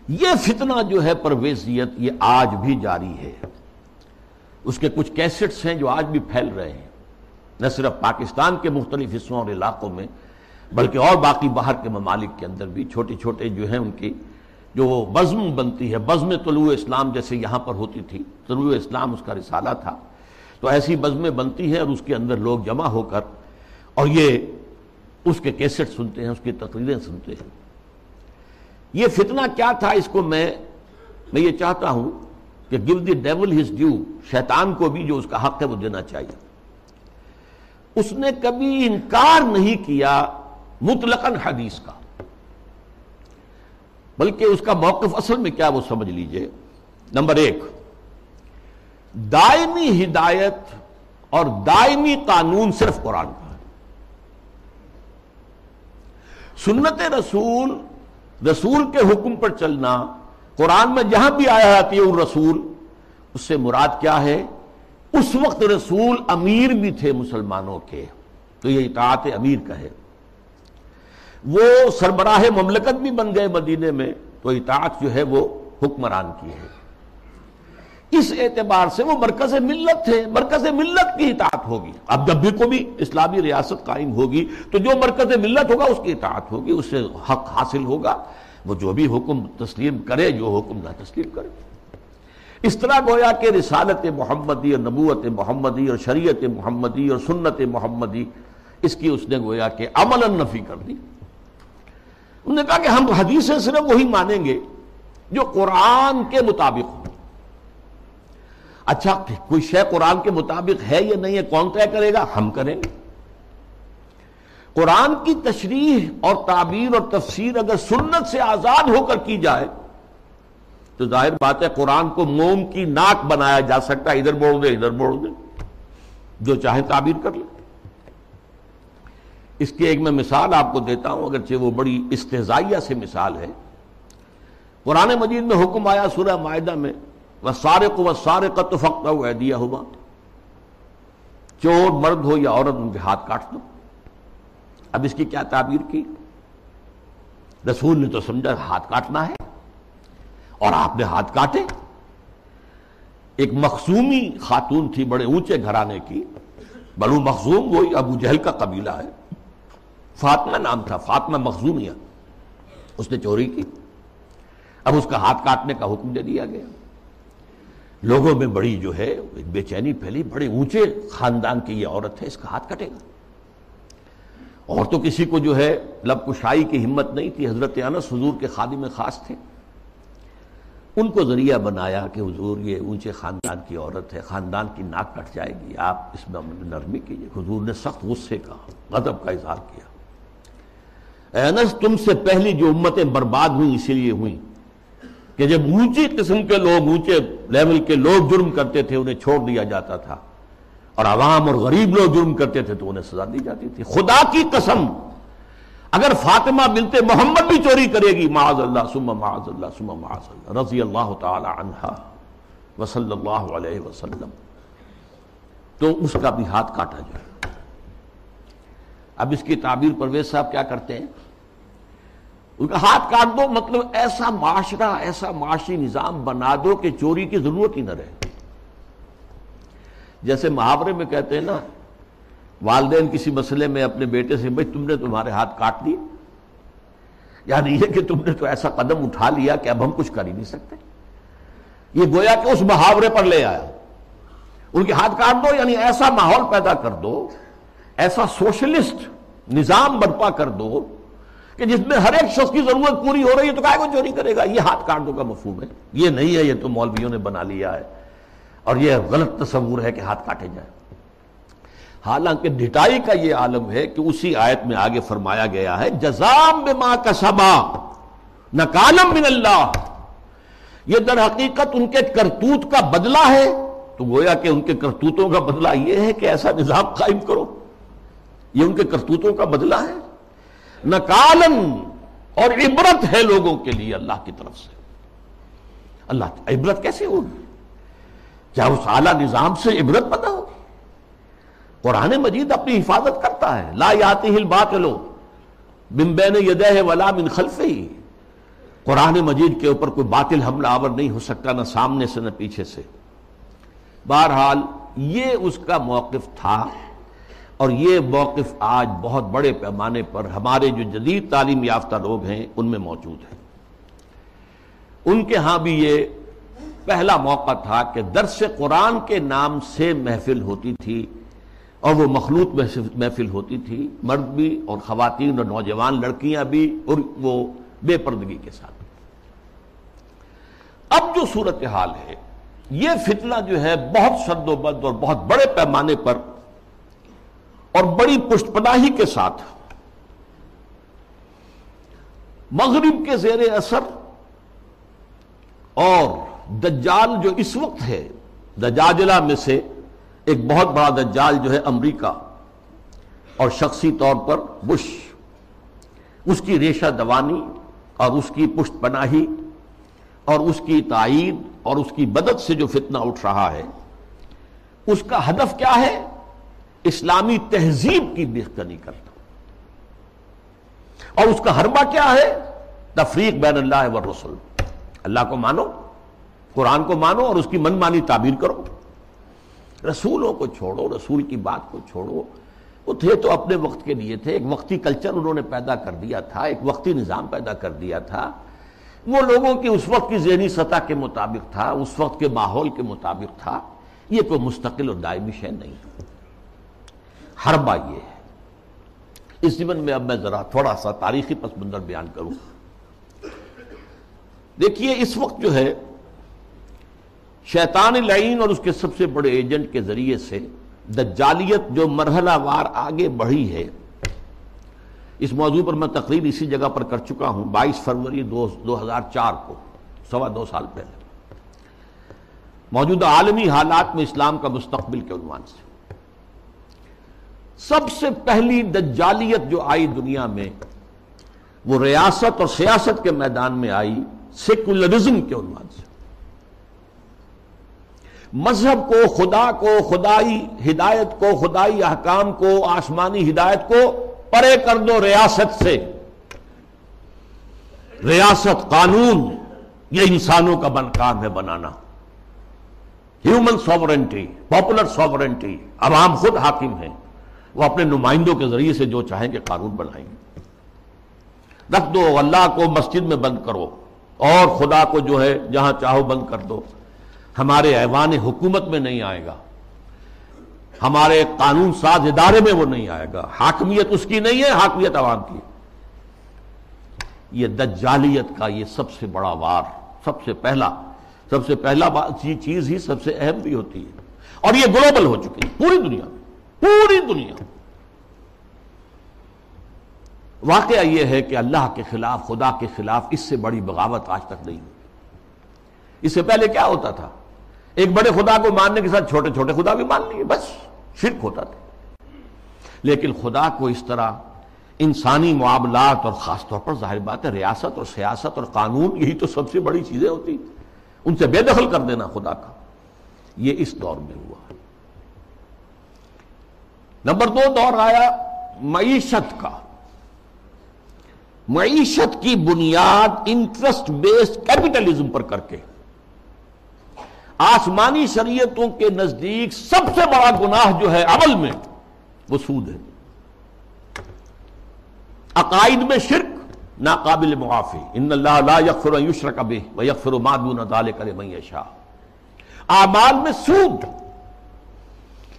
یہ فتنہ جو ہے پرویزیت یہ آج بھی جاری ہے۔ اس کے کچھ کیسٹس ہیں جو آج بھی پھیل رہے ہیں۔ نہ صرف پاکستان کے مختلف حصوں اور علاقوں میں، بلکہ اور باقی باہر کے ممالک کے اندر بھی چھوٹے چھوٹے جو ہیں ان کی، جو بزم بنتی ہے۔ بزم طلوع اسلام جیسے یہاں پر ہوتی تھی۔ طلوع اسلام اس کا رسالہ تھا۔ تو ایسی بزمیں بنتی ہیں اور اس کے اندر لوگ جمع ہو کر اور یہ اس کے کیسٹ سنتے ہیں، اس کی تقریریں سنتے ہیں۔ یہ فتنہ کیا تھا؟ اس کو میں میں یہ چاہتا ہوں کہ give the devil his due شیطان کو بھی جو اس کا حق ہے وہ دینا چاہیے۔ اس نے کبھی انکار نہیں کیا مطلقاً حدیث کا۔ بلکہ اس کا موقف اصل میں کیا وہ سمجھ لیجیے۔ نمبر ایک دائمی ہدایت اور دائمی قانون صرف قرآن کا ہے۔ سنت رسول رسول کے حکم پر چلنا، قرآن میں جہاں بھی آیا ہے رسول، اس سے مراد کیا ہے؟ اس وقت رسول امیر بھی تھے مسلمانوں کے، تو یہ اطاعت امیر کا ہے۔ وہ سربراہ مملکت بھی بن گئے مدینے میں، تو اطاعت جو ہے وہ حکمران کی ہے۔ اس اعتبار سے وہ مرکز ملت تھے، مرکز ملت کی اطاعت ہوگی۔ اب جب بھی کوئی اسلامی ریاست قائم ہوگی، تو جو مرکز ملت ہوگا، اس کی اطاعت ہوگی، اس سے حق حاصل ہوگا۔ وہ جو بھی حکم تسلیم کرے، جو حکم نہ تسلیم کرے۔ اس طرح گویا کہ رسالت محمدی اور نبوت محمدی اور شریعت محمدی اور سنت محمدی، اس کی اس نے گویا کہ عمل نفی کر دی۔ انہوں نے کہا کہ ہم حدیثیں صرف وہی مانیں گے جو قرآن کے مطابق ہو اچھا کوئی شے قرآن کے مطابق ہے یا نہیں ہے، کون طے کرے گا؟ ہم کریں گے۔ قرآن کی تشریح اور تعبیر اور تفسیر اگر سنت سے آزاد ہو کر کی جائے، تو ظاہر بات ہے قرآن کو موم کی ناک بنایا جا سکتا ہے۔ ادھر بوڑھ دے، ادھر بوڑھ دے۔ جو چاہے تعبیر کر لے اس کی ایک میں مثال آپ کو دیتا ہوں، اگرچہ وہ بڑی استحزائیہ سے مثال ہے۔ قرآن مجید میں حکم آیا سورہ معاہدہ میں وہ سارے کو وہ سارے قط فخت ہوا دیا ہوا چور مرد ہو یا عورت، ان کے ہاتھ کاٹ دو۔ اب اس کی کیا تعبیر کی؟ رسول نے تو سمجھا ہاتھ کاٹنا ہے اور آپ نے ہاتھ کاٹے۔ ایک مخصومی خاتون تھی بڑے اونچے گھرانے کی۔ بلو مخزوم، وہی ابو جہل کا قبیلہ ہے۔ فاطمہ نام تھا، فاطمہ مخزومیہ۔ اس نے چوری کی۔ اب اس کا ہاتھ کاٹنے کا حکم دے دیا گیا۔ لوگوں میں بڑی جو ہے بے چینی پھیلی، بڑے اونچے خاندان کی یہ عورت ہے، اس کا ہاتھ کٹے گا۔ اور تو کسی کو جو ہے، لب کشائی کی ہمت نہیں تھی، حضرت انس حضور کے خادم خاص تھے۔ ان کو ذریعہ بنایا کہ حضور، یہ اونچے خاندان کی عورت ہے، خاندان کی ناک کٹ جائے گی۔ آپ اس میں نرمی کیجیے حضور نے سخت غصے کا، غضب کا اظہار کیا۔ اینس تم سے پہلی جو امتیں برباد ہوئیں، اسی لیے ہوئیں۔ کہ جب اونچی قسم کے لوگ، اونچے لیول کے لوگ جرم کرتے تھے، انہیں چھوڑ دیا جاتا تھا۔ اور عوام اور غریب لوگ جرم کرتے تھے، تو انہیں سزا دی جاتی تھی۔ خدا کی قسم، اگر فاطمہ بنتے محمد بھی چوری کرے گی، معاذ اللہ سم معاذ اللہ سم معاذ اللہ، رضی اللہ تعالی عنہ وصلی اللہ علیہ وسلم، تو اس کا بھی ہاتھ کاٹا جائے۔ اب اس کی تعبیر پرویز صاحب کیا کرتے ہیں؟ ہاتھ کاٹ دو مطلب ایسا معاشرہ، ایسا معاشی نظام بنا دو کہ چوری کی ضرورت ہی نہ رہے۔ جیسے محاورے میں کہتے ہیں نا، والدین کسی مسئلے میں اپنے بیٹے سے، بھائی، تم نے تمہارے ہاتھ کاٹ دیے یعنی یہ کہ تم نے تو ایسا قدم اٹھا لیا کہ اب ہم کچھ کر ہی نہیں سکتے۔ یہ گویا کہ اس محاورے پر لے آیا۔ ان کے ہاتھ کاٹ دو یعنی ایسا ماحول پیدا کر دو، ایسا سوشلسٹ نظام برپا کر دو کہ جس میں ہر ایک شخص کی ضرورت پوری ہو رہی ہے تو کہا کو چوری کرے گا؟ یہ ہاتھ کاٹ دو کا مفہوم ہے۔ یہ نہیں ہے، یہ تو مولویوں نے بنا لیا ہے۔ اور یہ غلط تصور ہے کہ ہاتھ کاٹے جائے حالانکہ ڈٹائی کا یہ عالم ہے کہ اسی آیت میں آگے فرمایا گیا ہے، جزام بما کا سبا نکالم من اللہ۔ یہ در حقیقت ان کے کرتوت کا بدلہ ہے۔ تو گویا کہ ان کے کرتوتوں کا بدلہ یہ ہے کہ ایسا نظام قائم کرو۔ یہ ان کے کرتوتوں کا بدلہ ہے۔ نکالن اور عبرت ہے لوگوں کے لیے اللہ کی طرف سے۔ اللہ عبرت کیسے ہوگی؟ کیا اس اعلی نظام سے عبرت پتا ہوگی؟ قرآن مجید اپنی حفاظت کرتا ہے۔ لا یاتی ہل بات لو بمبین یدہ ولا من خلف ہی قرآن مجید کے اوپر کوئی باطل حملہ آور نہیں ہو سکتا نہ سامنے سے نہ پیچھے سے۔ بہرحال یہ اس کا موقف تھا اور یہ موقف آج بہت بڑے پیمانے پر ہمارے جو جدید تعلیم یافتہ لوگ ہیں، ان میں موجود ہیں۔ ان کے ہاں بھی یہ پہلا موقع تھا کہ درس قرآن کے نام سے محفل ہوتی تھی اور وہ مخلوط محفل ہوتی تھی۔ مرد بھی اور خواتین اور نوجوان لڑکیاں بھی اور وہ بے پردگی کے ساتھ۔ اب جو صورتحال ہے، یہ فتنہ جو ہے بہت شد و بد اور بہت بڑے پیمانے پر اور بڑی پشت پناہی کے ساتھ۔ مغرب کے زیر اثر اور دجال جو اس وقت ہے، دجاجلہ میں سے ایک بہت بڑا دجال جو ہے امریکہ اور شخصی طور پر بش۔ اس کی ریشہ دوانی اور اس کی پشت پناہی اور اس کی تائید اور اس کی بدت سے جو فتنہ اٹھ رہا ہے۔ اس کا ہدف کیا ہے؟ اسلامی تہذیب کی بہتری کرنا اور اس کا حربہ کیا ہے؟ تفریق بین اللہ و رسول۔ اللہ کو مانو، قرآن کو مانو اور اس کی من مانی تعبیر کرو۔ رسولوں کو چھوڑو، رسول کی بات کو چھوڑو۔ وہ تھے تو اپنے وقت کے لیے تھے۔ ایک وقتی کلچر انہوں نے پیدا کر دیا تھا، ایک وقتی نظام پیدا کر دیا تھا۔ وہ لوگوں کی اس وقت کی ذہنی سطح کے مطابق تھا، اس وقت کے ماحول کے مطابق تھا۔ یہ کوئی مستقل اور دائمی شے نہیں۔ حربہ یہ ہے۔ اس زمن میں اب میں ذرا تھوڑا سا تاریخی پس منظر بیان کروں۔ دیکھیے، اس وقت جو ہے، شیطان لعین اور اس کے سب سے بڑے ایجنٹ کے ذریعے سے دجالیت جو مرحلہ وار آگے بڑھی ہے، اس موضوع پر میں تقریر اسی جگہ پر کر چکا ہوں، بائیس فروری دو ہزار چار کو، سوا دو سال پہلے۔ موجودہ عالمی حالات میں اسلام کا مستقبل کے عنوان سے۔ سب سے پہلی دجالیت جو آئی دنیا میں، وہ ریاست اور سیاست کے میدان میں آئی سیکولرزم کے عنوان سے۔ مذہب کو، خدا کو، خدائی ہدایت کو، خدائی احکام کو، آسمانی ہدایت کو پرے کر دو ریاست سے۔ ریاست قانون یہ انسانوں کا بن کام ہے بنانا۔ ہیومن سوورنٹی پاپولر سوورنٹی عوام خود حاکم ہیں۔ وہ اپنے نمائندوں کے ذریعے سے جو چاہیں گے قانون بنائیں گے۔ رکھ دو، اللہ کو مسجد میں بند کرو، اور خدا کو جو ہے جہاں چاہو بند کر دو۔ ہمارے ایوان حکومت میں نہیں آئے گا۔ ہمارے قانون ساز ادارے میں وہ نہیں آئے گا۔ حاکمیت اس کی نہیں ہے، حاکمیت عوام کی۔ یہ دجالیت کا یہ سب سے بڑا وار، سب سے پہلا، سب سے پہلا چیز ہی سب سے اہم بھی ہوتی ہے۔ اور یہ گلوبل ہو چکی ہے، پوری دنیا میں۔ پوری دنیا۔ واقعہ یہ ہے کہ اللہ کے خلاف، خدا کے خلاف اس سے بڑی بغاوت آج تک نہیں ہوئی۔ اس سے پہلے کیا ہوتا تھا؟ ایک بڑے خدا کو ماننے کے ساتھ چھوٹے چھوٹے خدا بھی مان لیے، بس شرک ہوتا تھا۔ لیکن خدا کو اس طرح انسانی معاملات اور خاص طور پر ظاہر بات ہے، ریاست اور سیاست اور قانون، یہی تو سب سے بڑی چیزیں ہوتی۔ ان سے بے دخل کر دینا خدا کا۔ یہ اس دور میں ہوا۔ نمبر دو دور آیا معیشت کا۔ معیشت کی بنیاد انٹرسٹ بیسڈ کیپٹلزم پر کر کے۔ آسمانی شریعتوں کے نزدیک سب سے بڑا گناہ جو ہے عمل میں، وہ سود ہے۔ عقائد میں شرک، ناقابل معافی۔ ان اللہ لا یغفر یشرک به و یغفر ما دون ذلك لمن یشاء۔ اعمال میں سود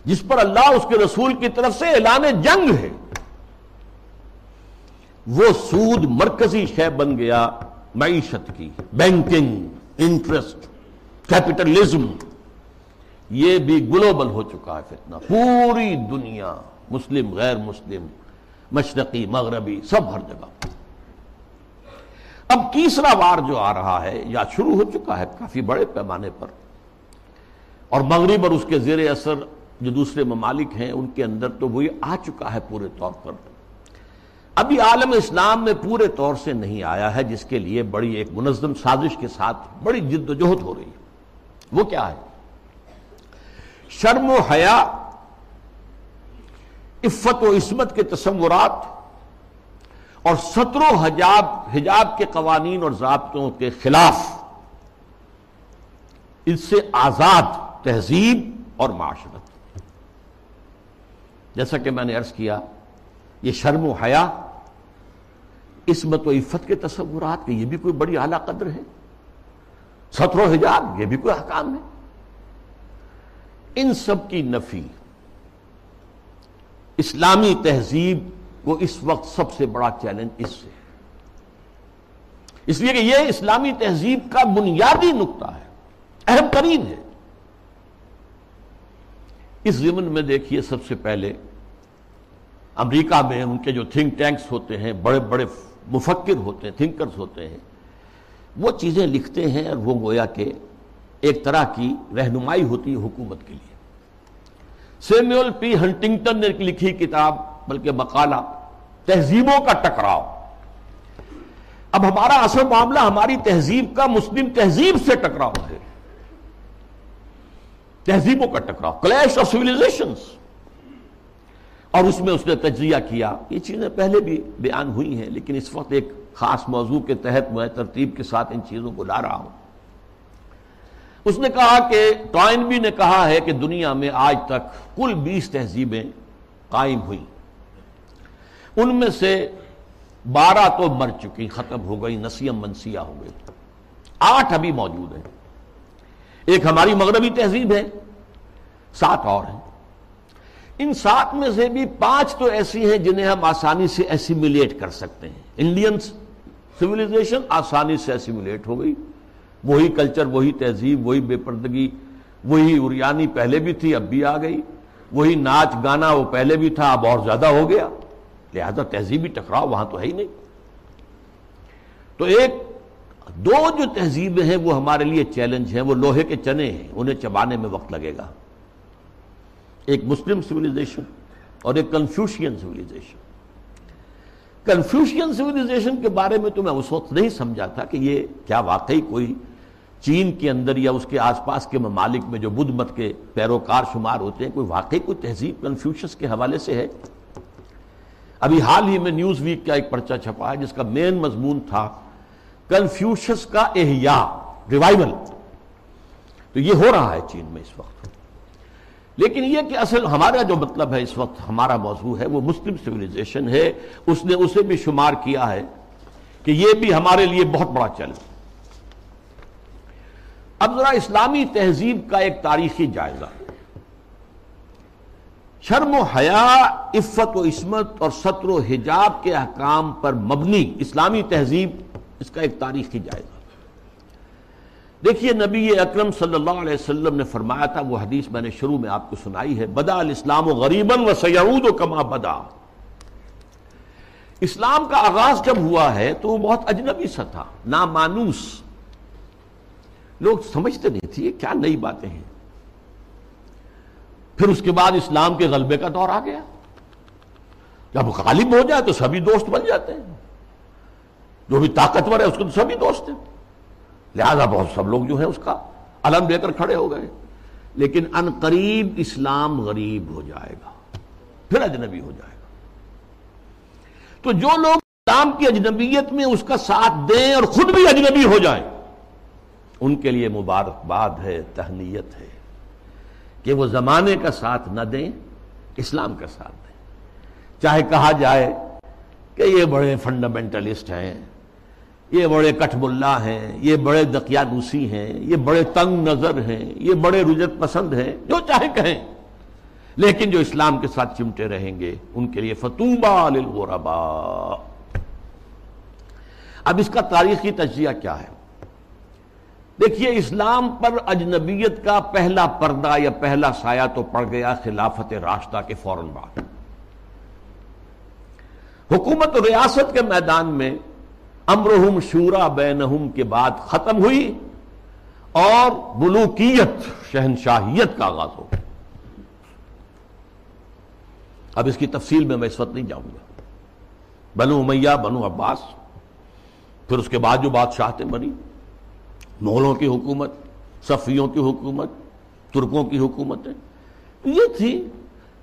جس پر اللہ اس کے رسول کی طرف سے اعلان جنگ ہے۔ وہ سود مرکزی شے بن گیا معیشت کی، بینکنگ، انٹرسٹ، کیپٹلزم۔ یہ بھی گلوبل ہو چکا ہے فتنہ۔ پوری دنیا، مسلم، غیر مسلم، مشرقی، مغربی، سب ہر جگہ۔ اب تیسرا وار جو آ رہا ہے، یا شروع ہو چکا ہے کافی بڑے پیمانے پر، اور مغرب اور اس کے زیر اثر جو دوسرے ممالک ہیں، ان کے اندر تو وہی آ چکا ہے پورے طور پر۔ ابھی عالم اسلام میں پورے طور سے نہیں آیا ہے، جس کے لیے بڑی ایک منظم سازش کے ساتھ بڑی جد و جہد ہو رہی ہے۔ وہ کیا ہے؟ شرم و حیا، عفت و عصمت کے تصورات، اور ستر و حجاب حجاب کے قوانین اور ضابطوں کے خلاف۔ اس سے آزاد تہذیب اور معاشرت۔ جیسا کہ میں نے عرض کیا، یہ شرم و حیا، عصمت و عفت کے تصورات کے، یہ بھی کوئی بڑی اعلیٰ قدر ہے؟ ستر و حجاب، یہ بھی کوئی حکام ہے؟ ان سب کی نفی، اسلامی تہذیب کو اس وقت سب سے بڑا چیلنج اس سے اس لیے کہ یہ اسلامی تہذیب کا بنیادی نقطہ ہے، اہم ترین ہے۔ اس ضمن میں دیکھیے سب سے پہلے امریکہ میں ان کے جو تھنک ٹینکس ہوتے ہیں، بڑے بڑے مفکر ہوتے ہیں تھنکرز ہوتے ہیں، وہ چیزیں لکھتے ہیں اور وہ گویا کہ ایک طرح کی رہنمائی ہوتی ہے حکومت کے لیے۔ سیمیول پی ہنٹنگٹن نے لکھی کتاب، بلکہ مقالہ، تہذیبوں کا ٹکراؤ۔ اب ہمارا اصل معاملہ ہماری تہذیب کا مسلم تہذیب سے ٹکراؤ ہے۔ تہذیبوں کا ٹکراؤ، کلیش آف سولیزیشن اور اس میں اس نے تجزیہ کیا۔ یہ چیزیں پہلے بھی بیان ہوئی ہیں، لیکن اس وقت ایک خاص موضوع کے تحت میں ترتیب کے ساتھ ان چیزوں کو لا رہا ہوں۔ اس نے کہا کہ ٹوائنبی نے کہا ہے کہ دنیا میں آج تک کل بیس تہذیبیں قائم ہوئی ان میں سے بارہ تو مر چکی ختم ہو گئی نسیم منسیہ ہو گئی آٹھ ابھی موجود ہیں۔ ایک ہماری مغربی تہذیب ہے، سات اور ہیں۔ ان سات میں سے بھی پانچ تو ایسی ہیں جنہیں ہم آسانی سے ایسیمولیٹ کر سکتے ہیں۔ انڈینس سولیزیشن آسانی سے ایسیمولیٹ ہو گئی۔ وہی کلچر وہی تہذیب، وہی بے پردگی، وہی اریانی پہلے بھی تھی، اب بھی آ گئی۔ وہی ناچ گانا وہ پہلے بھی تھا، اب اور زیادہ ہو گیا۔ لہذا تہذیبی ٹکراؤ وہاں تو ہے ہی نہیں۔ تو ایک دو جو تہذیبیں ہیں وہ ہمارے لیے چیلنج ہیں، وہ لوہے کے چنے ہیں، انہیں چبانے میں وقت لگے گا۔ ایک مسلم سولیزیشن اور ایک کنفیوشین سولیزیشن کنفیوشین سولیزیشن کے بارے میں تو میں اس وقت نہیں سمجھا تھا کہ یہ کیا واقعی کوئی چین کے اندر یا اس کے آس پاس کے ممالک میں جو بدھ مت کے پیروکار شمار ہوتے ہیں، کوئی واقعی کوئی تہذیب کنفیوشس کے حوالے سے ہے؟ ابھی حال ہی میں نیوز ویک کا ایک پرچہ چھپا ہے جس کا مین مضمون تھا کنفیوشس کا احیاء ریوائول تو یہ ہو رہا ہے چین میں اس وقت. لیکن یہ کہ اصل ہمارا جو مطلب ہے اس وقت ہمارا موضوع ہے وہ مسلم سولیزیشن ہے. اس نے اسے بھی شمار کیا ہے کہ یہ بھی ہمارے لیے بہت بڑا چیلنج اب ذرا اسلامی تہذیب کا ایک تاریخی جائزہ. شرم و حیا، عفت و عصمت اور سطر و حجاب کے احکام پر مبنی اسلامی تہذیب اس کا ایک تاریخی جائزہ دیکھیے، نبی اکرم صلی اللہ علیہ وسلم نے فرمایا تھا، وہ حدیث میں نے شروع میں آپ کو سنائی ہے، بدا الاسلام و غریباً و سیعود و کما بدا۔ اسلام کا آغاز جب ہوا ہے تو وہ بہت اجنبی سا تھا، نامانوس۔ لوگ سمجھتے نہیں تھے، یہ کیا نئی باتیں ہیں۔ پھر اس کے بعد اسلام کے غلبے کا دور آ گیا۔ جب غالب ہو جائے تو سبھی دوست بن جاتے ہیں۔ جو بھی طاقتور ہے اس کے تو سبھی دوست ہیں۔ لہذا بہت سب لوگ جو ہیں اس کا علم لے کر کھڑے ہو گئے۔ لیکن ان قریب اسلام غریب ہو جائے گا، پھر اجنبی ہو جائے گا۔ تو جو لوگ اسلام کی اجنبیت میں اس کا ساتھ دیں اور خود بھی اجنبی ہو جائیں، ان کے لیے مبارکباد ہے، تہنیت ہے کہ وہ زمانے کا ساتھ نہ دیں، اسلام کا ساتھ دیں۔ چاہے کہا جائے کہ یہ بڑے فنڈامنٹلسٹ ہیں یہ بڑے کٹھ ملا ہیں، یہ بڑے دقیانوسی ہیں، یہ بڑے تنگ نظر ہیں، یہ بڑے رجت پسند ہیں، جو چاہے کہیں۔ لیکن جو اسلام کے ساتھ چمٹے رہیں گے، ان کے لیے فتوبہ للغربا اب اس کا تاریخی تجزیہ کیا ہے؟ دیکھیے، اسلام پر اجنبیت کا پہلا پردہ یا پہلا سایہ تو پڑ گیا خلافت راستہ کے فوراً بعد۔ حکومت و ریاست کے میدان میں امرہم شورا بینہم کے بعد ختم ہوئی اور بلوکیت شہنشاہیت کا آغاز ہو گیا۔ اب اس کی تفصیل میں میں اس وقت نہیں جاؤں گا۔ بنو امیہ، بنو عباس، پھر اس کے بعد جو بادشاہتیں بنی مغلوں کی حکومت، صفیوں کی حکومت، ترکوں کی حکومتیں، یہ تھی،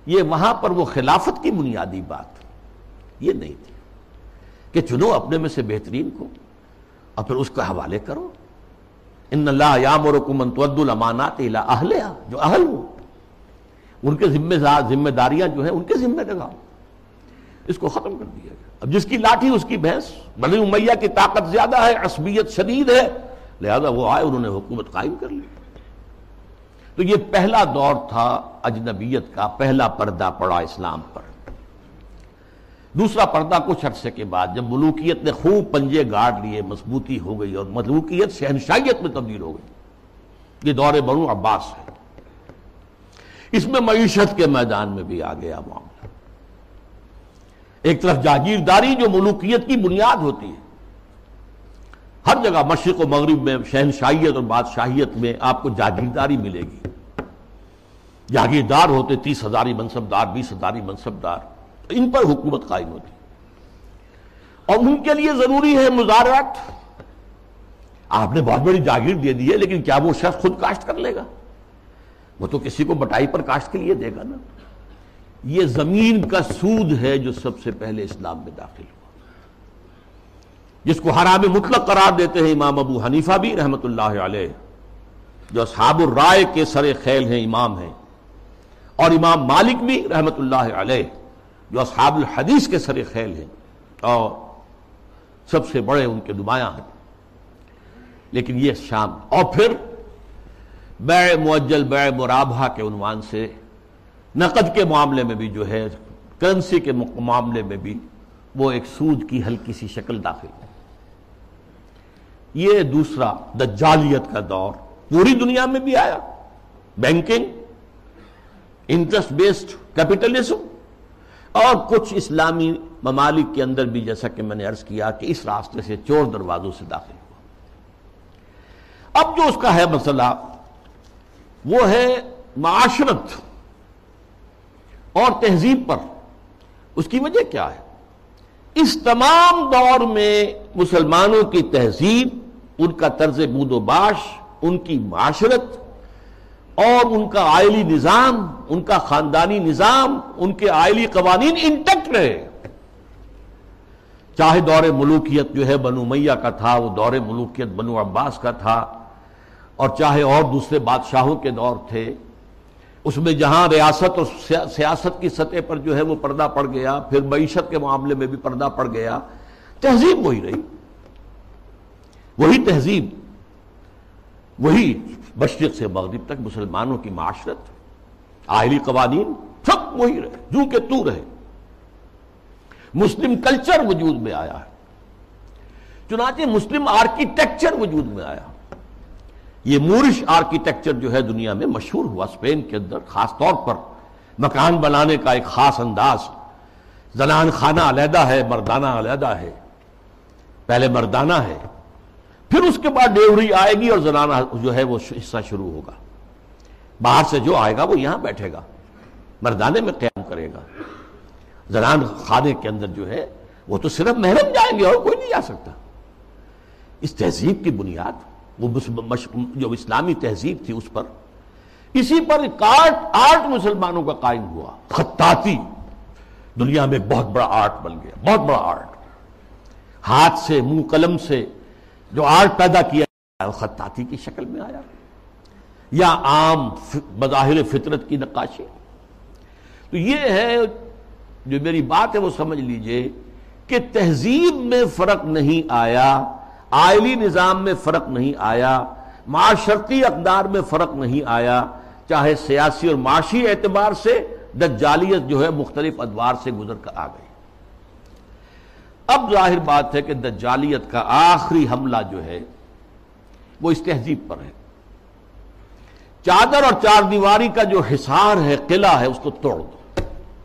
یہ وہاں پر وہ خلافت کی بنیادی بات، یہ نہیں تھی۔ کہ چنو اپنے میں سے بہترین کو۔ اور پھر اس کا حوالے کرو۔ ان اللہ یام اور الامانات اہلیہ جو اہل ہو ان کے ذمہ ذمہ داریاں جو ہیں، ان کے ذمہ لگاؤ اس کو ختم کر دیا گیا۔ اب جس کی لاٹھی، اس کی بھینس۔ بنی امیہ کی طاقت زیادہ ہے، عصبیت شدید ہے۔ لہذا وہ آئے، انہوں نے حکومت قائم کر لی۔ تو یہ پہلا دور تھا اجنبیت کا، پہلا پردہ پڑا اسلام پر۔ دوسرا پردہ کچھ عرصے کے بعد جب ملوکیت نے خوب پنجے گاڑ لیے، مضبوطی ہو گئی اور ملوکیت شہنشائیت میں تبدیل ہو گئی۔ یہ دور بنو عباس ہے۔ اس میں معیشت کے میدان میں بھی آ گیا معاملہ۔ ایک طرف جاگیرداری جو ملوکیت کی بنیاد ہوتی ہے۔ ہر جگہ مشرق و مغرب میں شہنشائیت اور بادشاہیت میں آپ کو جاگیرداری ملے گی۔ جاگیردار ہوتے تیس ہزاری منصب دار، بیس ہزاری منصب دار۔ ان پر حکومت قائم ہوتی اور ان کے لیے ضروری ہے مزارات۔ آپ نے بہت بڑی جاگیر دے دی ہے، لیکن کیا وہ شخص خود کاشت کر لے گا؟ وہ تو کسی کو بٹائی پر کاشت کے لیے دے گا نا۔ یہ زمین کا سود ہے جو سب سے پہلے اسلام میں داخل ہوا۔ جس کو حرام مطلق قرار دیتے ہیں امام ابو حنیفہ بھی رحمت اللہ علیہ۔ جو اصحاب الرائے کے سر خیل ہیں، امام ہیں۔ اور امام مالک بھی رحمت اللہ علیہ۔ جو اصحاب الحدیث کے سر خیل ہیں اور سب سے بڑے ان کے نمایاں ہیں۔ لیکن یہ شام۔ اور پھر بے معجل بے مرابہ کے عنوان سے نقد کے معاملے میں بھی جو ہے، کرنسی کے معاملے میں بھی وہ ایک سود کی ہلکی سی شکل داخل ہے۔ یہ دوسرا دجالیت کا دور۔ پوری دنیا میں بھی آیا۔ Banking, interest based capitalism. اور کچھ اسلامی ممالک کے اندر بھی جیسا کہ میں نے عرض کیا کہ اس راستے سے چور دروازوں سے داخل ہوا۔ اب جو اس کا ہے مسئلہ، وہ ہے معاشرت اور تہذیب پر۔ اس کی وجہ کیا ہے؟ اس تمام دور میں مسلمانوں کی تہذیب، ان کا طرز بود و باش، ان کی معاشرت اور ان کا آئلی نظام، ان کا خاندانی نظام، ان کے آئلی قوانین انٹیکٹ رہے۔ چاہے دور ملوکیت جو ہے بنو میاں کا تھا، وہ دور ملوکیت بنو عباس کا تھا، اور چاہے اور دوسرے بادشاہوں کے دور تھے، اس میں جہاں ریاست اور سیاست کی سطح پر جو ہے وہ پردہ پڑ گیا، پھر معیشت کے معاملے میں بھی پردہ پڑ گیا، تہذیب وہی رہی۔ وہی تہذیب۔ وہی مشرق سے مغرب تک مسلمانوں کی معاشرت آئلی قوانین سب وہی رہے، جو کہ تو رہے۔ مسلم کلچر وجود میں آیا ہے۔ چنانچہ مسلم آرکیٹیکچر وجود میں آیا۔ یہ مورش آرکیٹیکچر جو ہے دنیا میں مشہور ہوا۔ اسپین کے اندر خاص طور پر مکان بنانے کا ایک خاص انداز۔ زنان خانہ علیحدہ ہے، مردانہ علیحدہ ہے۔ پہلے مردانہ ہے۔ پھر اس کے بعد ڈیوری آئے گی اور زنانہ جو ہے وہ حصہ شروع ہوگا۔ باہر سے جو آئے گا وہ یہاں بیٹھے گا۔ مردانے میں قیام کرے گا۔ زنان خانے کے اندر جو ہے وہ تو صرف محرم جائیں گے اور کوئی نہیں جا سکتا۔ اس تہذیب کی بنیاد، وہ جو اسلامی تہذیب تھی اس پر، اسی پر آرٹ آرٹ مسلمانوں کا قائم ہوا۔ خطاطی دنیا میں بہت بڑا آرٹ بن گیا، بہت بڑا آرٹ ہاتھ سے، منہ قلم سے جو آرٹ پیدا کیا وہ خطاطی کی شکل میں آیا۔ یا عام بظاہر فطرت کی نقاشی۔ تو یہ ہے جو میری بات ہے، وہ سمجھ لیجیے کہ تہذیب میں فرق نہیں آیا آئلی نظام میں فرق نہیں آیا، معاشرتی اقدار میں فرق نہیں آیا، چاہے سیاسی اور معاشی اعتبار سے دجالیت جو ہے مختلف ادوار سے گزر کر آ گئی۔ اب ظاہر بات ہے کہ دجالیت کا آخری حملہ جو ہے وہ اس تہذیب پر ہے۔ چادر اور چار دیواری کا جو حصار ہے، قلعہ ہے، اس کو توڑ دو،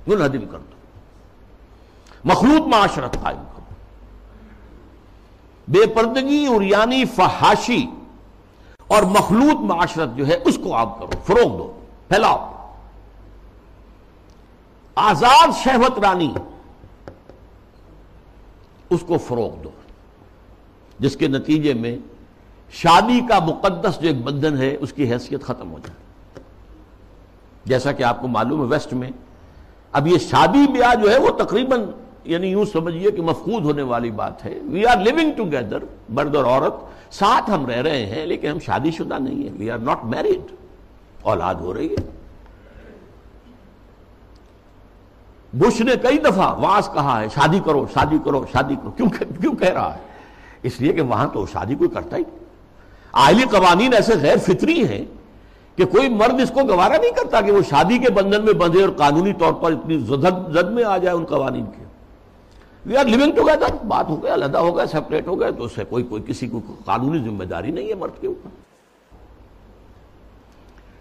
منہدم کر دو۔ مخلوط معاشرت قائم کرو۔ بے پردگی اور یعنی فحاشی اور مخلوط معاشرت جو ہے، اس کو آپ کرو، فروغ دو، پھیلاؤ۔ آزاد شہوت رانی اس کو فروغ دو۔ جس کے نتیجے میں شادی کا مقدس جو ایک بندھن ہے، اس کی حیثیت ختم ہو جائے۔ جیسا کہ آپ کو معلوم ہے، ویسٹ میں اب یہ شادی بیاہ جو ہے، وہ تقریباً یعنی یوں سمجھیے کہ مفقود ہونے والی بات ہے۔ وی آر لیونگ ٹوگیدر مرد اور عورت، ساتھ ہم رہ رہے ہیں، لیکن ہم شادی شدہ نہیں ہیں۔ وی آر ناٹ میریڈ اولاد ہو رہی ہے۔ بش نے کئی دفعہ واس کہا ہے، شادی کرو شادی کرو شادی کرو. کیوں کیوں کہہ رہا ہے؟ اس لیے کہ وہاں تو شادی کوئی کرتا ہی آئلی قوانین ایسے غیر فطری ہیں کہ کوئی مرد اس کو گوارا نہیں کرتا کہ وہ شادی کے بندھن میں بندھے اور قانونی طور پر اتنی زد میں آ جائے ان قوانین کے. وی آر لیونگ ٹوگیدر بات ہو گیا، علیحدہ ہو گیا سیپریٹ ہو گیا، تو اسے کوئی کوئی کسی کو قانونی ذمہ داری نہیں ہے مرد کے اوپر.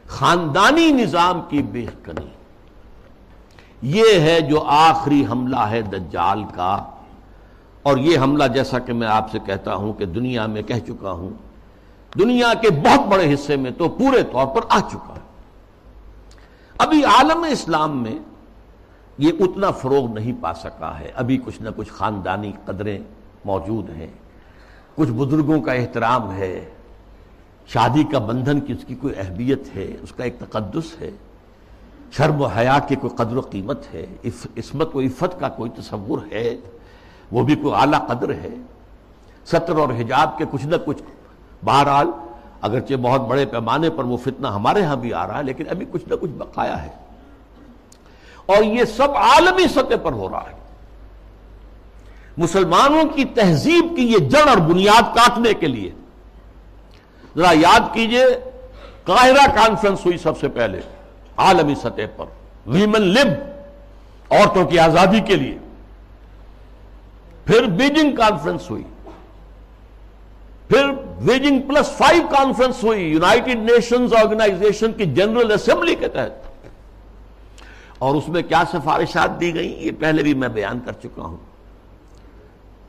خاندانی نظام کی بے کنی. یہ ہے جو آخری حملہ ہے دجال کا۔ اور یہ حملہ جیسا کہ میں آپ سے کہتا ہوں کہ دنیا میں کہہ چکا ہوں، دنیا کے بہت بڑے حصے میں تو پورے طور پر آ چکا ہے۔ ابھی عالم اسلام میں یہ اتنا فروغ نہیں پا سکا ہے۔ ابھی کچھ نہ کچھ خاندانی قدریں موجود ہیں۔ کچھ بزرگوں کا احترام ہے۔ شادی کا بندھن کی اس کی کوئی اہمیت ہے؟ اس کا ایک تقدس ہے۔ شرم و حیا کی کوئی قدر و قیمت ہے عصمت و عفت کا کوئی تصور ہے، وہ بھی کوئی اعلیٰ قدر ہے۔ سطر اور حجاب کے کچھ نہ کچھ بہرحال اگرچہ بہت بڑے پیمانے پر وہ فتنہ ہمارے ہاں بھی آ رہا ہے، لیکن ابھی کچھ نہ کچھ بقایا ہے۔ اور یہ سب عالمی سطح پر ہو رہا ہے۔ مسلمانوں کی تہذیب کی یہ جڑ اور بنیاد کاٹنے کے لیے۔ ذرا یاد کیجیے، قاہرہ کانفرنس ہوئی سب سے پہلے۔ عالمی سطح پر، ویمن لب، عورتوں کی آزادی کے لیے۔ پھر بیجنگ کانفرنس ہوئی۔ پھر بیجنگ پلس فائیو کانفرنس ہوئی، یونائٹڈ نیشنز آرگنائزیشن کی جنرل اسمبلی کے تحت۔ اور اس میں کیا سفارشات دی گئی یہ پہلے بھی میں بیان کر چکا ہوں۔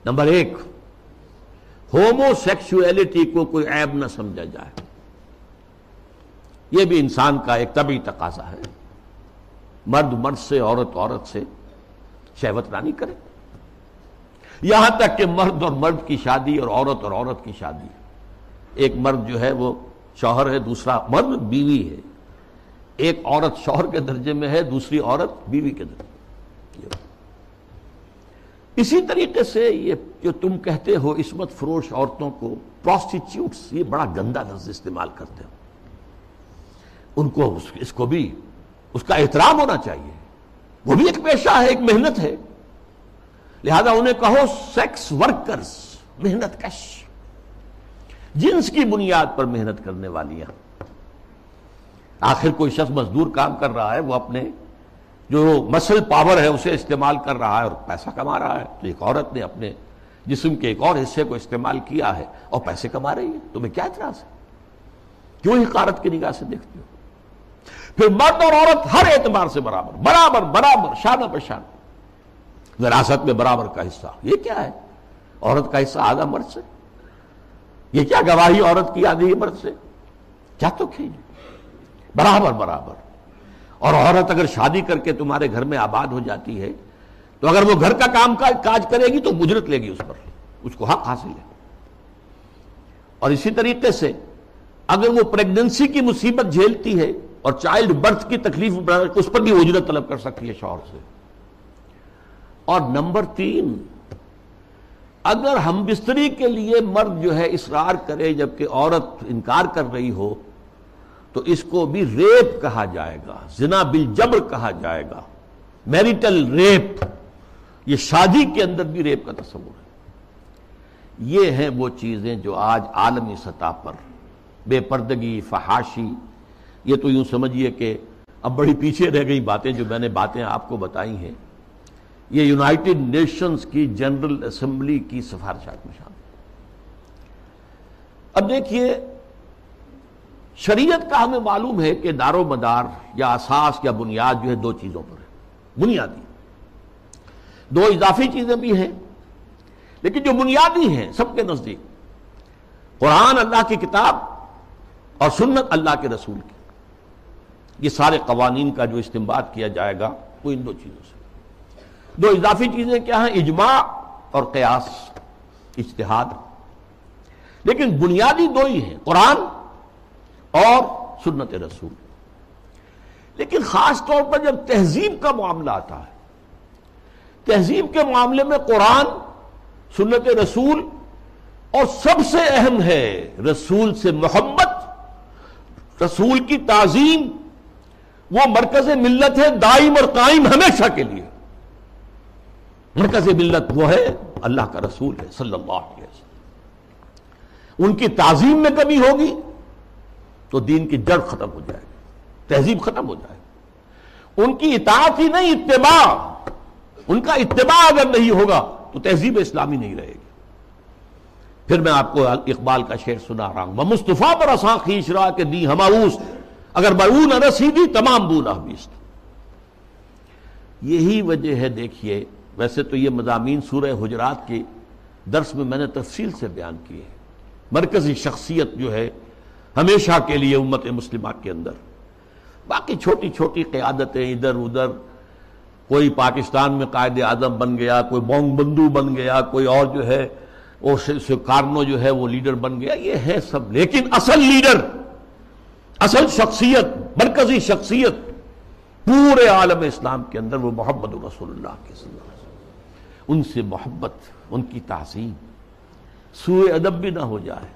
نمبر ایک ہومو سیکسولیٹی کو کوئی عیب نہ سمجھا جائے۔ یہ بھی انسان کا ایک طبی تقاضا ہے۔ مرد مرد سے، عورت عورت سے شہوت رانی کرے۔ یہاں تک کہ مرد اور مرد کی شادی اور عورت اور عورت کی شادی۔ ایک مرد جو ہے وہ شوہر ہے، دوسرا مرد بیوی ہے۔ ایک عورت شوہر کے درجے میں ہے، دوسری عورت بیوی کے درجے اسی طریقے سے یہ جو تم کہتے ہو، عصمت فروش عورتوں کو پروسٹیچیوٹس یہ بڑا گندا لفظ استعمال کرتے ہو۔ ان کو اس کو بھی اس کا احترام ہونا چاہیے۔ وہ بھی ایک پیشہ ہے، ایک محنت ہے۔ لہذا انہیں کہو سیکس ورکرز محنت کش۔ جنس کی بنیاد پر محنت کرنے والیاں۔ آخر کوئی شخص مزدور کام کر رہا ہے، وہ اپنے جو مسل پاور ہے، اسے استعمال کر رہا ہے اور پیسہ کما رہا ہے۔ تو ایک عورت نے اپنے جسم کے ایک اور حصے کو استعمال کیا ہے اور پیسے کما رہی ہے۔ تمہیں کیا اعتراض ہے؟ کیوں حقارت کی نگاہ سے دیکھتے ہو؟ پھر مرد اور عورت ہر اعتبار سے برابر برابر برابر، شانہ پر شان وراثت میں برابر کا حصہ، یہ کیا ہے؟ عورت کا حصہ آدھا مرد سے۔ یہ کیا گواہی عورت کی آدھی مرد سے؟ کیا تو کھیل برابر برابر۔ اور عورت اگر شادی کر کے تمہارے گھر میں آباد ہو جاتی ہے، تو اگر وہ گھر کا کام کاج کرے گی تو مجرت لے گی اس پر۔ اس کو حق حاصل ہے۔ اور اسی طریقے سے اگر وہ پریگننسی کی مصیبت جھیلتی ہے اور چائلڈ برتھ کی تکلیف اس پر بھی اجرت طلب کر سکتی ہے شوہر سے۔ اور نمبر تین، اگر ہم بستری کے لیے مرد جو ہے اسرار کرے جبکہ عورت انکار کر رہی ہو، تو اس کو بھی ریپ کہا جائے گا، زنا بل جبر کہا جائے گا۔ میریٹل ریپ یہ شادی کے اندر بھی ریپ کا تصور ہے۔ یہ ہیں وہ چیزیں جو آج عالمی سطح پر بے پردگی، فحاشی یہ تو یوں سمجھیے کہ اب بڑی پیچھے رہ گئی باتیں جو میں نے باتیں آپ کو بتائی ہیں۔ یہ یونائٹڈ نیشنز کی جنرل اسمبلی کی سفارشات میں شامل اب دیکھیے، شریعت کا ہمیں معلوم ہے کہ دار و مدار یا اساس یا بنیاد جو ہے دو چیزوں پر ہے، بنیادی۔ دو اضافی چیزیں بھی ہیں، لیکن جو بنیادی ہیں سب کے نزدیک، قرآن اللہ کی کتاب اور سنت اللہ کے رسول کی۔ یہ سارے قوانین کا جو استعمال کیا جائے گا، وہ ان دو چیزوں سے۔ دو اضافی چیزیں کیا ہیں؟ اجماع اور قیاس، اجتہاد۔ لیکن بنیادی دو ہی ہیں، قرآن اور سنت رسول۔ لیکن خاص طور پر جب تہذیب کا معاملہ آتا ہے، تہذیب کے معاملے میں قرآن، سنت رسول اور سب سے اہم ہے رسول سے محبت، رسول کی تعظیم وہ مرکز ملت ہے دائم اور قائم ہمیشہ کے لیے۔ مرکز ملت وہ ہے اللہ کا رسول ہے صلی اللہ علیہ وسلم۔ ان کی تعظیم میں کمی ہوگی تو دین کی جڑ ختم ہو جائے گی، تہذیب ختم ہو جائے گی۔ ان کی اطاعت ہی نہیں، اتباع۔ ان کا اتباع اگر نہیں ہوگا تو تہذیب اسلامی نہیں رہے گی۔ پھر میں آپ کو اقبال کا شعر سنا رہا ہوں۔ مصطفیٰ پر اساں کھینچ رہا کہ دی ہماؤس۔ اگر برون رسیدی، تمام بونا بیست۔ یہی وجہ ہے، دیکھیے، ویسے تو یہ مضامین سورہ حجرات کے درس میں میں نے تفصیل سے بیان کیے مرکزی شخصیت جو ہے، ہمیشہ کے لیے امت مسلمہ کے اندر۔ باقی چھوٹی چھوٹی قیادتیں ادھر ادھر۔ کوئی پاکستان میں قائد اعظم بن گیا، کوئی بونگ بندو بن گیا، کوئی اور جو ہے، وہ کارنو جو ہے، وہ لیڈر بن گیا۔ یہ ہے سب۔ لیکن اصل لیڈر اصل شخصیت، مرکزی شخصیت پورے عالم اسلام کے اندر وہ محمد رسول اللہ کے صلی اللہ علیہ وسلم ان سے محبت، ان کی تعظیم سوئے ادب بھی نہ ہو جائے۔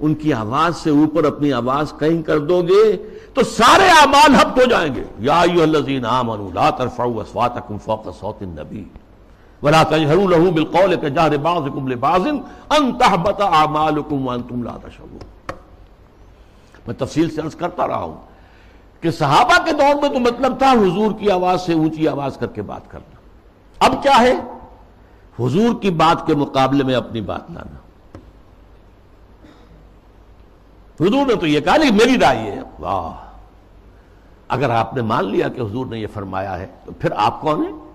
ان کی آواز سے اوپر اپنی آواز کہیں کر دو گے تو سارے اعمال حبت ہو جائیں گے۔ یا الذین آمنوا، لا ترفعوا اصواتکم فوق صوت النبی۔ ولا تجهروا له بالقول كجهر بعضكم لبعض ان تحبط اعمالكم وانتم لا تشعرون۔ میں تفصیل سے عرض کرتا رہا ہوں کہ صحابہ کے دور میں تو مطلب تھا حضور کی آواز سے اونچی آواز کر کے بات کرنا۔ اب کیا ہے؟ حضور کی بات کے مقابلے میں اپنی بات لانا۔ حضور نے تو یہ کہا، نہیں، میری رائے ہے۔ واہ۔ اگر آپ نے مان لیا کہ حضور نے یہ فرمایا ہے، تو پھر آپ کون ہیں؟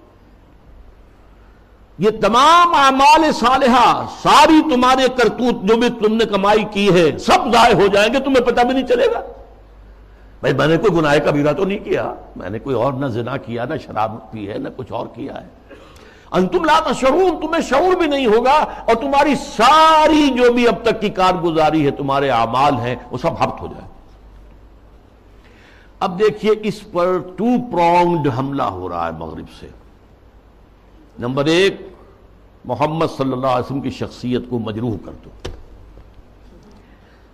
یہ تمام اعمال صالحہ، ساری تمہارے کرتوت جو بھی تم نے کمائی کی ہے، سب ضائع ہو جائیں گے، تمہیں پتہ بھی نہیں چلے گا۔ بھائی، میں نے کوئی گناہ کا تو نہیں کیا۔ میں نے کوئی اور نہ زنا کیا، نہ شراب پی ہے، نہ کچھ اور کیا ہے۔ انتم لا تشعرون، تمہیں شعور بھی نہیں ہوگا اور تمہاری ساری جو بھی اب تک کی کارگزاری ہے، تمہارے اعمال ہیں، وہ سب ہفت ہو جائے۔ اب دیکھیے، اس پر ٹو پرونگڈ حملہ ہو رہا ہے مغرب سے۔ نمبر ایک، محمد صلی اللہ علیہ وسلم کی شخصیت کو مجروح کر دو۔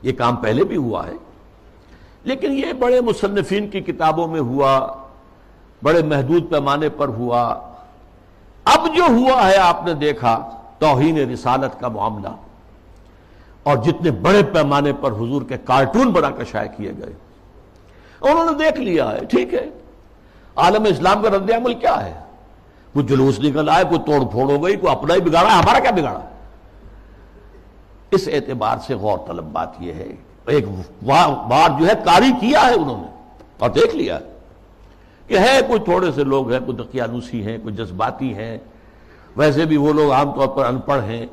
یہ کام پہلے بھی ہوا ہے، لیکن یہ بڑے مصنفین کی کتابوں میں ہوا، بڑے محدود پیمانے پر ہوا۔ اب جو ہوا ہے، آپ نے دیکھا، توہین رسالت کا معاملہ۔ اور جتنے بڑے پیمانے پر حضور کے کارٹون بنا کر شائع کیے گئے۔ انہوں نے دیکھ لیا ہے، ٹھیک ہے۔ عالم اسلام کا رد عمل کیا ہے؟ کوئی جلوس نکل آئے، کوئی توڑ پھوڑ ہو گئی، کوئی اپنا ہی بگاڑا، ہمارا کیا بگاڑا؟ اس اعتبار سے غور طلب بات یہ ہے، ایک بار جو ہے، کاری کیا ہے انہوں نے، اور دیکھ لیا کہ ہے، کوئی تھوڑے سے لوگ ہیں، کوئی دقیانوسی ہیں، کوئی جذباتی ہیں، ویسے بھی وہ لوگ عام طور پر ان پڑھ ہیں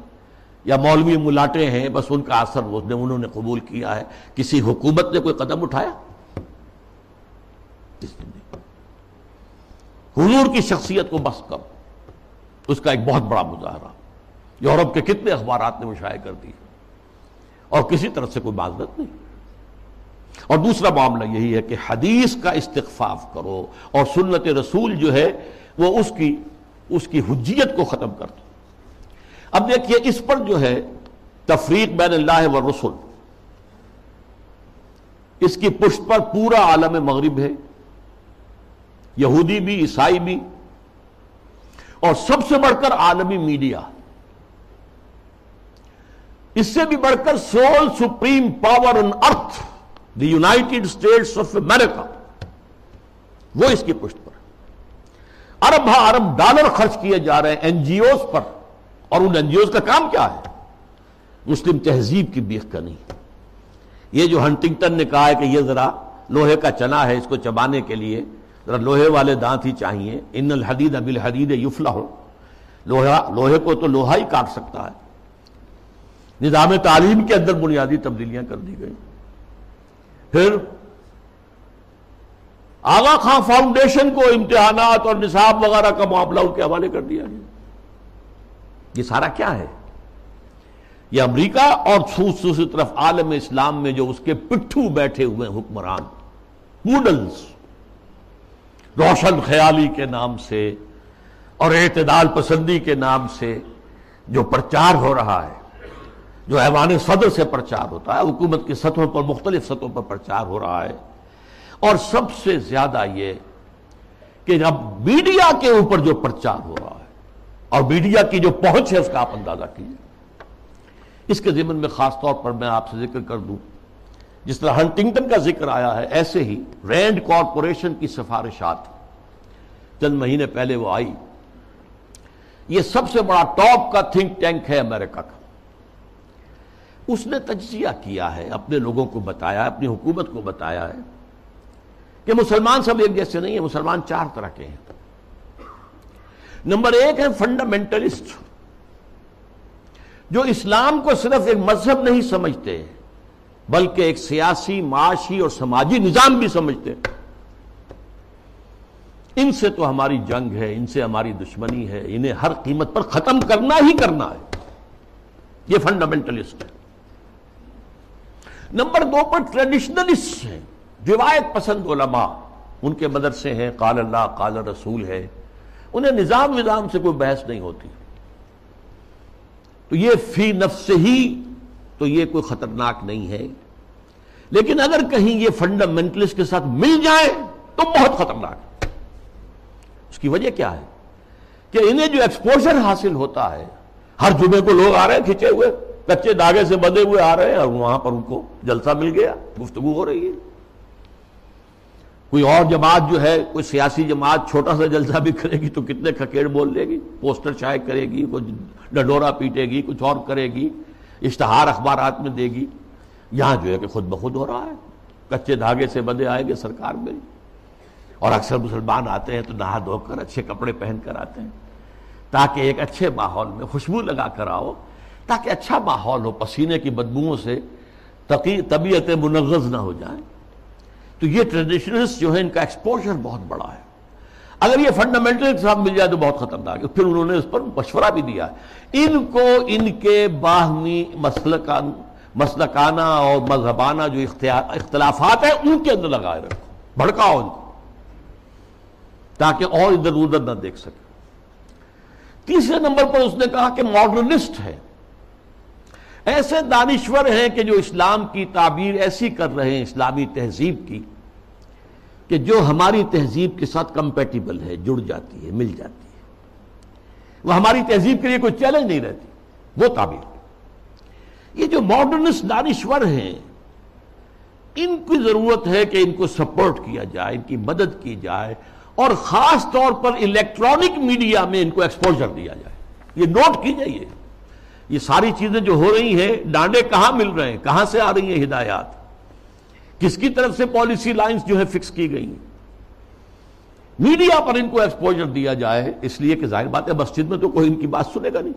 یا مولوی ملاٹے ہیں، بس ان کا اثر انہوں نے قبول کیا ہے۔ کسی حکومت نے کوئی قدم اٹھایا؟ حضور کی شخصیت کو بس کب اس کا ایک بہت بڑا مظاہرہ۔ یورپ کے کتنے اخبارات نے وہ شائع کر دی اور کسی طرح سے کوئی معذرت نہیں۔ اور دوسرا معاملہ یہی ہے کہ حدیث کا استغفاف کرو اور سنت رسول جو ہے وہ اس کی اس کی حجیت کو ختم کر دو۔ اب دیکھیے اس پر جو ہے تفریق بین اللہ و رسول۔ اس کی پشت پر پورا عالم مغرب ہے۔ یہودی بھی، عیسائی بھی، اور سب سے بڑھ کر عالمی میڈیا۔ اس سے بھی بڑھ کر sole supreme power on earth, the United States of America وہ اس کی پشت پر۔ ارب ہاں ارب ڈالر خرچ کیے جا رہے ہیں این جی اوز پر۔ اور ان این جی اوز کا کام کیا ہے؟ مسلم تہذیب کی بیخ کا نہیں یہ جو ہنٹنگٹن نے کہا ہے کہ یہ ذرا لوہے کا چنا ہے اس کو چبانے کے لیے ذرا لوہے والے دانت ہی چاہیے۔ ان الحدید ابل حدید یفلا ہو لوہے کو تو لوہا ہی کاٹ سکتا ہے۔ نظام تعلیم کے اندر بنیادی تبدیلیاں کر دی گئی پھر آغا خان فاؤنڈیشن کو امتحانات اور نصاب وغیرہ کا معاملہ ان کے حوالے کر دیا گیا۔ یہ سارا کیا ہے؟ یہ امریکہ اور دوسری طرف عالم اسلام میں جو اس کے پٹھو بیٹھے ہوئے حکمران پوڈلز روشن خیالی کے نام سے اور اعتدال پسندی کے نام سے جو پرچار ہو رہا ہے، جو ایوان صدر سے پرچار ہوتا ہے، حکومت کی سطحوں پر، مختلف سطحوں پر پرچار ہو رہا ہے۔ اور سب سے زیادہ یہ کہ اب میڈیا کے اوپر جو پرچار ہو رہا ہے اور میڈیا کی جو پہنچ ہے، اس کا آپ اندازہ کیجیے اس کے ذمن میں خاص طور پر میں آپ سے ذکر کر دوں جس طرح ہنٹنگٹن کا ذکر آیا ہے، ایسے ہی رینڈ کارپوریشن کی سفارشات چند مہینے پہلے وہ آئی۔ یہ سب سے بڑا ٹاپ کا تھنک ٹینک ہے امریکہ کا۔ اس نے تجزیہ کیا ہے، اپنے لوگوں کو بتایا، اپنی حکومت کو بتایا ہے کہ مسلمان سب ایک جیسے نہیں ہیں، مسلمان چار طرح کے ہیں۔ نمبر ایک ہے فنڈامنٹلسٹ، جو اسلام کو صرف ایک مذہب نہیں سمجھتے۔ ہیں بلکہ ایک سیاسی، معاشی اور سماجی نظام بھی سمجھتے ان سے تو ہماری جنگ ہے، ان سے ہماری دشمنی ہے، انہیں ہر قیمت پر ختم کرنا ہی کرنا ہے۔ یہ فنڈامنٹلسٹ ہے۔ نمبر دو پر ٹریڈیشنلسٹ ہیں۔ روایت پسند علماء۔ ان کے مدرسے ہیں، قال اللہ، قال رسول ہے۔ انہیں نظام نظام سے کوئی بحث نہیں ہوتی۔ تو یہ فی نفس ہی تو یہ کوئی خطرناک نہیں ہے۔ لیکن اگر کہیں یہ فنڈامنٹلسٹ کے ساتھ مل جائے تو بہت خطرناک۔ اس کی وجہ کیا ہے؟ کہ انہیں جو ایکسپوجر حاصل ہوتا ہے، ہر جمعے کو لوگ آ رہے ہیں کھچے ہوئے، کچے داغے سے بدے ہوئے آ رہے ہیں اور وہاں پر ان کو جلسہ مل گیا، گفتگو ہو رہی ہے۔ کوئی اور جماعت جو ہے، کوئی سیاسی جماعت چھوٹا سا جلسہ بھی کرے گی تو کتنے کھکیڑ بول لے گی، پوسٹر چائے کرے گی کوئی ڈڈورا پیٹے گی، کچھ اور کرے گی۔ اشتہار اخبارات میں دے گی۔ یہاں جو ہے کہ خود بخود ہو رہا ہے۔ کچے دھاگے سے بندے آئے گے سرکار میں۔ اور اکثر مسلمان آتے ہیں تو نہا دھو کر اچھے کپڑے پہن کر آتے ہیں۔ تاکہ ایک اچھے ماحول میں خوشبو لگا کر آؤ۔ تاکہ اچھا ماحول ہو، پسینے کی بدبوؤں سے طبیعت منغز نہ ہو جائیں تو یہ ٹریڈیشنلسٹ جو ہے ان کا ایکسپوجر بہت بڑا ہے۔ اگر یہ فنڈامنٹل کے ساتھ مل جائے تو بہت خطرناک ہے۔ پھر انہوں نے اس پر مشورہ بھی دیا۔ ان کو ان کے باہمی مسلکان مسلکانہ اور مذہبانہ جو اختلافات ہیں، ان کے اندر لگائے رکھو۔ بھڑکاؤ ان کو۔ تاکہ اور ادھر ادھر نہ دیکھ سکے۔ تیسرے نمبر پر اس نے کہا کہ ماڈرنسٹ ہے۔ ایسے دانشور ہیں کہ جو اسلام کی تعبیر ایسی کر رہے ہیں، اسلامی تہذیب کی۔ کہ جو ہماری تہذیب کے ساتھ کمپیٹیبل ہے، جڑ جاتی ہے، مل جاتی ہے۔ وہ ہماری تہذیب کے لیے کوئی چیلنج نہیں رہتی۔ وہ تعبیر۔ یہ جو ماڈرنسٹ دانشور ہیں، ان کی ضرورت ہے کہ ان کو سپورٹ کیا جائے، ان کی مدد کی جائے، اور خاص طور پر الیکٹرانک میڈیا میں ان کو ایکسپوجر دیا جائے۔ یہ نوٹ کی جائیے یہ ساری چیزیں جو ہو رہی ہیں، ڈانڈے کہاں مل رہے ہیں؟ کہاں سے آ رہی ہیں ہدایات؟ کس کی طرف سے پالیسی لائنز جو ہے فکس کی گئی میڈیا پر ان کو ایکسپوجر دیا جائے، اس لیے کہ ظاہر بات ہے مسجد میں تو کوئی ان کی بات سنے گا نہیں۔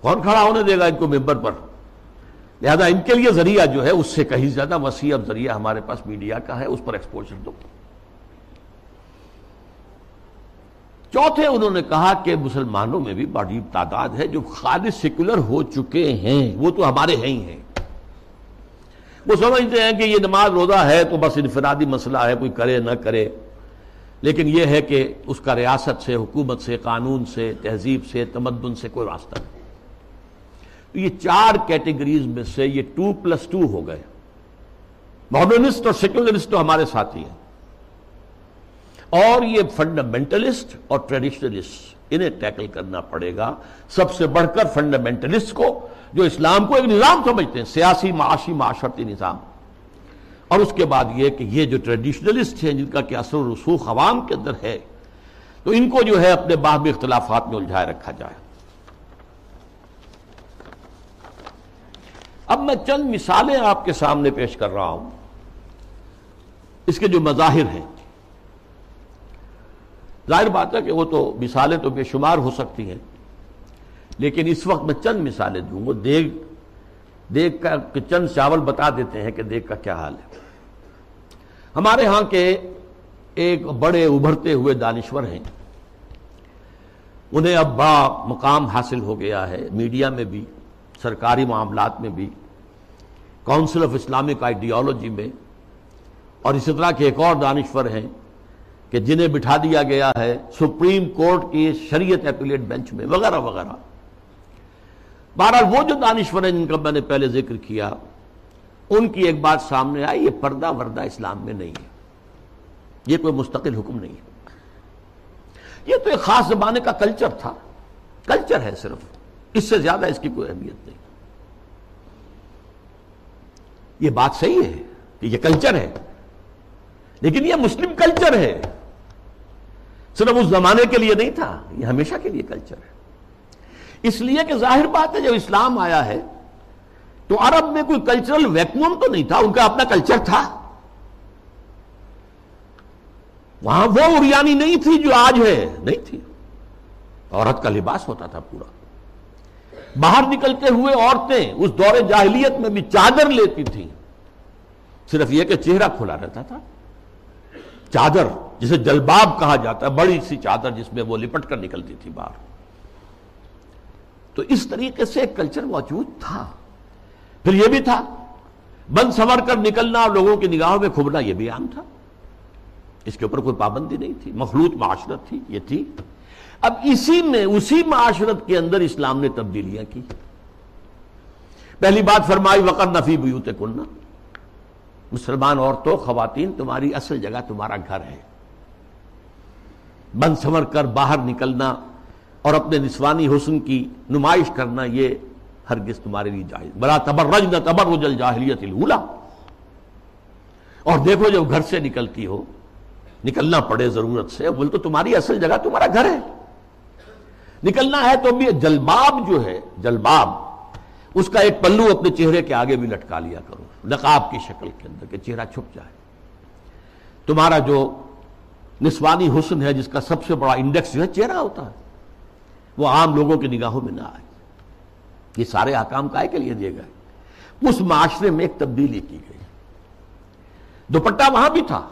کون کھڑا ہونے دے گا ان کو ممبر پر؟ لہذا ان کے لیے ذریعہ جو ہے، اس سے کہیں زیادہ وسیع اب ذریعہ ہمارے پاس میڈیا کا ہے، اس پر ایکسپوجر دو۔ چوتھے انہوں نے کہا کہ مسلمانوں میں بھی بڑی تعداد ہے جو خالص سیکولر ہو چکے ہیں، وہ تو ہمارے ہیں ہی ہیں۔ وہ سمجھتے ہیں کہ یہ نماز روزہ ہے تو بس انفرادی مسئلہ ہے، کوئی کرے نہ کرے۔ لیکن یہ ہے کہ اس کا ریاست سے، حکومت سے، قانون سے، تہذیب سے، تمدن سے کوئی راستہ نہیں۔ تو یہ چار کیٹیگریز میں سے یہ ٹو پلس ٹو ہو گئے۔ ماڈرنسٹ اور سیکولرسٹ تو ہمارے ساتھی ہیں۔ اور یہ فنڈامنٹلسٹ اور ٹریڈیشنلسٹ، انہیں ٹیکل کرنا پڑے گا۔ سب سے بڑھ کر فنڈامنٹلسٹ کو جو اسلام کو ایک نظام سمجھتے ہیں، سیاسی معاشی معاشرتی نظام۔ اور اس کے بعد یہ کہ یہ جو ٹریڈیشنلسٹ ہیں، جن کا کہ اثر و رسوخ عوام کے اندر ہے، تو ان کو جو ہے اپنے باہمی اختلافات میں الجھائے رکھا جائے۔ اب میں چند مثالیں آپ کے سامنے پیش کر رہا ہوں۔ اس کے جو مظاہر ہیں۔ ظاہر بات ہے کہ وہ تو مثالیں تو بے شمار ہو سکتی ہیں۔ لیکن اس وقت میں چند مثالیں دوں گا۔ دیگ دیگ کا چند چاول بتا دیتے ہیں کہ دیگ کا کیا حال ہے۔ ہمارے ہاں کے ایک بڑے ابھرتے ہوئے دانشور ہیں۔ انہیں اب با مقام حاصل ہو گیا ہے۔ میڈیا میں بھی، سرکاری معاملات میں بھی، کونسل آف اسلامک آئیڈیالوجی میں۔ اور اسی طرح کے ایک اور دانشور ہیں کہ جنہیں بٹھا دیا گیا ہے سپریم کورٹ کی شریعت ایپیلیٹ بینچ میں، وغیرہ وغیرہ۔ بہرحال وہ جو دانشور ہیں جن کا میں نے پہلے ذکر کیا، ان کی ایک بات سامنے آئی، یہ پردہ وردہ اسلام میں نہیں ہے۔ یہ کوئی مستقل حکم نہیں ہے۔ یہ تو ایک خاص زمانے کا کلچر تھا۔ کلچر ہے صرف۔ اس سے زیادہ اس کی کوئی اہمیت نہیں۔ یہ بات صحیح ہے کہ یہ کلچر ہے، لیکن یہ مسلم کلچر ہے۔ صرف اس زمانے کے لیے نہیں تھا، یہ ہمیشہ کے لیے کلچر ہے۔ اس لیے کہ ظاہر بات ہے، جب اسلام آیا ہے، تو عرب میں کوئی کلچرل ویکوم تو نہیں تھا، ان کا اپنا کلچر تھا۔ وہاں وہ اریانی نہیں تھی جو آج ہے، نہیں تھی۔ عورت کا لباس ہوتا تھا پورا۔ باہر نکلتے ہوئے عورتیں اس دور جاہلیت میں بھی چادر لیتی تھیں۔ صرف یہ کہ چہرہ کھلا رہتا تھا۔ چادر، جسے جلباب کہا جاتا ہے، بڑی سی چادر جس میں وہ لپٹ کر نکلتی تھی باہر۔ تو اس طریقے سے ایک کلچر موجود تھا۔ پھر یہ بھی تھا بند سنور کر نکلنا اور لوگوں کی نگاہوں میں کھبنا یہ بھی عام تھا۔ اس کے اوپر کوئی پابندی نہیں تھی، مخلوط معاشرت تھی، یہ تھی۔ اب اسی میں، اسی معاشرت کے اندر اسلام نے تبدیلیاں کی۔ پہلی بات فرمائی وقت نفی بیوت کننا مسلمان عورتوں، خواتین، تمہاری اصل جگہ تمہارا گھر ہے۔ بند سمر کر باہر نکلنا اور اپنے نسوانی حسن کی نمائش کرنا یہ ہرگز تمہارے لیے جائز۔ بلا تبرج نہ تبر جل جاہلیت الولا اور دیکھو جب گھر سے نکلتی ہو، نکلنا پڑے ضرورت سے، بول تو تمہاری اصل جگہ تمہارا گھر ہے۔ نکلنا ہے تو بھی جلباب جو ہے، جلباب، اس کا ایک پلو اپنے چہرے کے آگے بھی لٹکا لیا کرو نقاب کی شکل کے اندر کہ چہرہ چھپ جائے۔ تمہارا جو نسوانی حسن ہے، جس کا سب سے بڑا انڈیکس جو ہے، چہرہ ہوتا ہے۔ وہ عام لوگوں کی نگاہوں میں نہ آئے۔ یہ سارے حکام کائے کے لیے دیے گئے۔ اس معاشرے میں ایک تبدیلی کی گئی۔ دوپٹہ وہاں بھی تھا۔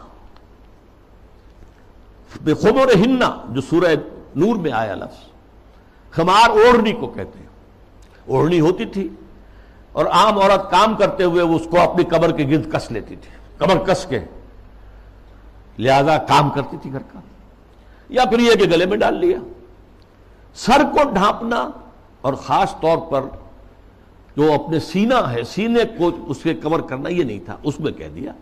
خمر ہننا جو سورہ نور میں آیا لفظ۔ خمار اوڑھنی کو کہتے ہیں۔ اوڑھنی ہوتی تھی اور عام عورت کام کرتے ہوئے اس کو اپنی قبر کے گرد کس لیتی تھی۔ کمر کس کے؟ لہذا کام کرتی تھی گھر کا۔ یا پھر یہ کہ گلے میں ڈال لیا۔ سر کو ڈھانپنا اور خاص طور پر جو اپنے سینہ ہے، سینے کو اس کے کور کرنا، یہ نہیں تھا۔ اس میں کہہ دیا،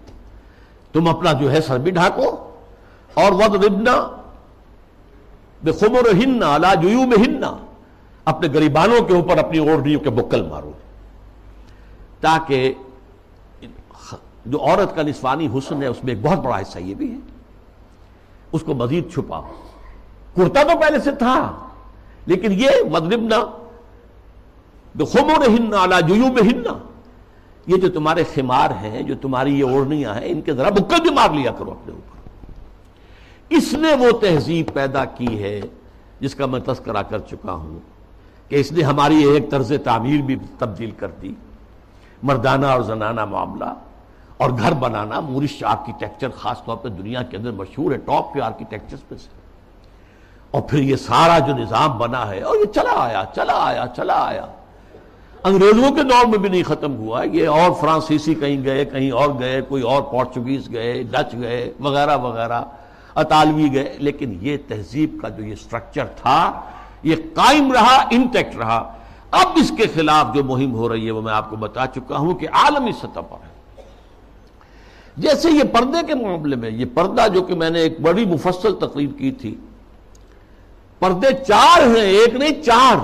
تم اپنا جو ہے سر بھی ڈھانکو اور ود ربنا بے خمر ہننا اللہ جو میں ہننا اپنے گریبانوں کے اوپر اپنی اوڑھنیوں کے بکل مارو۔ تاکہ جو عورت کا نسوانی حسن ہے، اس میں ایک بہت بڑا حصہ یہ بھی ہے۔ اس کو مزید چھپا کرتا تو پہلے سے تھا۔ لیکن یہ مدربنا بے خمر ہننا اللہ میں ہننا یہ جو تمہارے خمار ہیں، جو تمہاری یہ اوڑھنیاں ہیں، ان کے ذرا بکل بھی مار لیا کرو اپنے اوپر۔ اس نے وہ تہذیب پیدا کی ہے جس کا میں تذکرہ کر چکا ہوں کہ اس نے ہماری ایک طرز تعمیر بھی تبدیل کر دی۔ مردانہ اور زنانہ معاملہ اور گھر بنانا، مورش آرکیٹیکچر خاص طور پہ دنیا کے اندر مشہور ہے ٹاپ کے آرکیٹیکچر پہ سے۔ اور پھر یہ سارا جو نظام بنا ہے، اور یہ چلا آیا چلا آیا چلا آیا۔ انگریزوں کے دور میں بھی نہیں ختم ہوا۔ یہ اور فرانسیسی کہیں گئے، کہیں اور گئے، کوئی اور پورچوگیز گئے، ڈچ گئے، وغیرہ وغیرہ۔ اطالوی گئے، لیکن یہ تہذیب کا جو یہ سٹرکچر تھا، یہ قائم رہا انٹیکٹ رہا۔ اب اس کے خلاف جو مہم ہو رہی ہے، وہ میں آپ کو بتا چکا ہوں کہ عالمی سطح پر ہے۔ جیسے یہ پردے کے معاملے میں، یہ پردہ جو کہ میں نے ایک بڑی مفصل تقریر کی تھی پردے چار ہیں، ایک نہیں، چار۔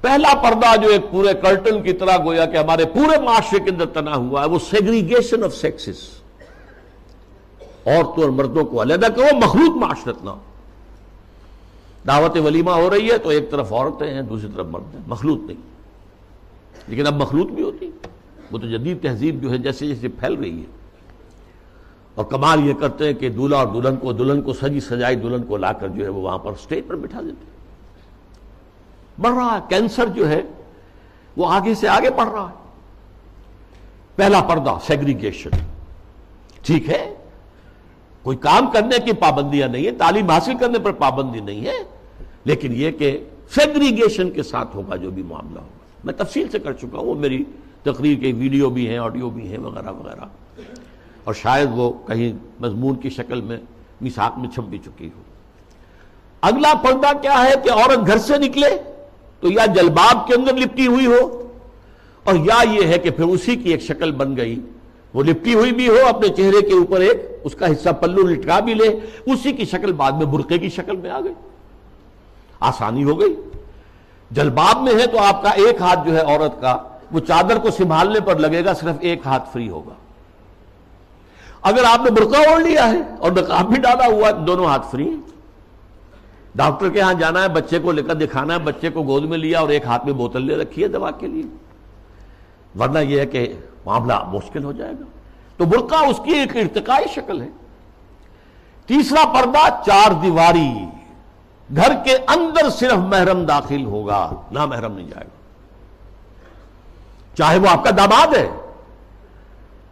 پہلا پردہ جو ایک پورے کرٹن کی طرح گویا کہ ہمارے پورے معاشرے کے اندر تنا ہوا ہے، وہ سیگریگیشن آف سیکسز عورتوں اور مردوں کو علیحدہ کرو مخلوط معاشرت نہ دعوت ولیمہ ہو رہی ہے تو ایک طرف عورتیں ہیں، دوسری طرف مرد ہیں، مخلوط نہیں۔ لیکن اب مخلوط بھی ہوتی وہ تو جدید تہذیب جو ہے، جیسے جیسے پھیل رہی ہے۔ اور کمال یہ کرتے ہیں کہ دولہا اور دلہن کو دلہن کو سجی سجائی، دلہن کو لا کر جو ہے وہ وہاں پر اسٹیج پر بٹھا دیتے بڑھ رہا ہے، کینسر جو ہے وہ آگے سے آگے بڑھ رہا ہے۔ پہلا پردہ سیگریگیشن ٹھیک ہے؟ کوئی کام کرنے کی پابندیاں نہیں ہے تعلیم حاصل کرنے پر پابندی نہیں ہے، لیکن یہ کہ سیگریگیشن کے ساتھ ہوگا جو بھی معاملہ ہوگا۔ میں تفصیل سے کر چکا ہوں، وہ میری تقریر کے ویڈیو بھی ہیں، آڈیو بھی ہیں، وغیرہ وغیرہ۔ اور شاید وہ کہیں مضمون کی شکل میں مساق میں چھپ بھی چکی ہو۔ اگلا پردہ کیا ہے کہ عورت گھر سے نکلے تو یا جلباب کے اندر لپٹی ہوئی ہو اور یا یہ ہے کہ پھر اسی کی ایک شکل بن گئی۔ وہ لپٹی ہوئی بھی ہو، اپنے چہرے کے اوپر ایک اس کا حصہ پلو لٹکا بھی لے، اسی کی شکل بعد میں برقے کی شکل میں آ گئی۔ آسانی ہو گئی۔ جلباب میں ہے تو آپ کا ایک ہاتھ جو ہے عورت کا، وہ چادر کو سنبھالنے پر لگے گا، صرف ایک ہاتھ فری ہوگا۔ اگر آپ نے برقع اوڑھ لیا ہے اور نقاب بھی ڈالا ہوا دونوں ہاتھ فری ڈاکٹر کے ہاں جانا ہے، بچے کو لے کر دکھانا ہے، بچے کو گود میں لیا اور ایک ہاتھ میں بوتل لے رکھی ہے دوا کے لیے۔ ورنہ یہ ہے کہ معاملہ مشکل ہو جائے گا۔ تو برقع اس کی ایک ارتقائی شکل ہے۔ تیسرا پردہ، چار دیواری۔ گھر کے اندر صرف محرم داخل ہوگا نہ محرم نہیں جائے گا۔ چاہے وہ آپ کا داماد ہے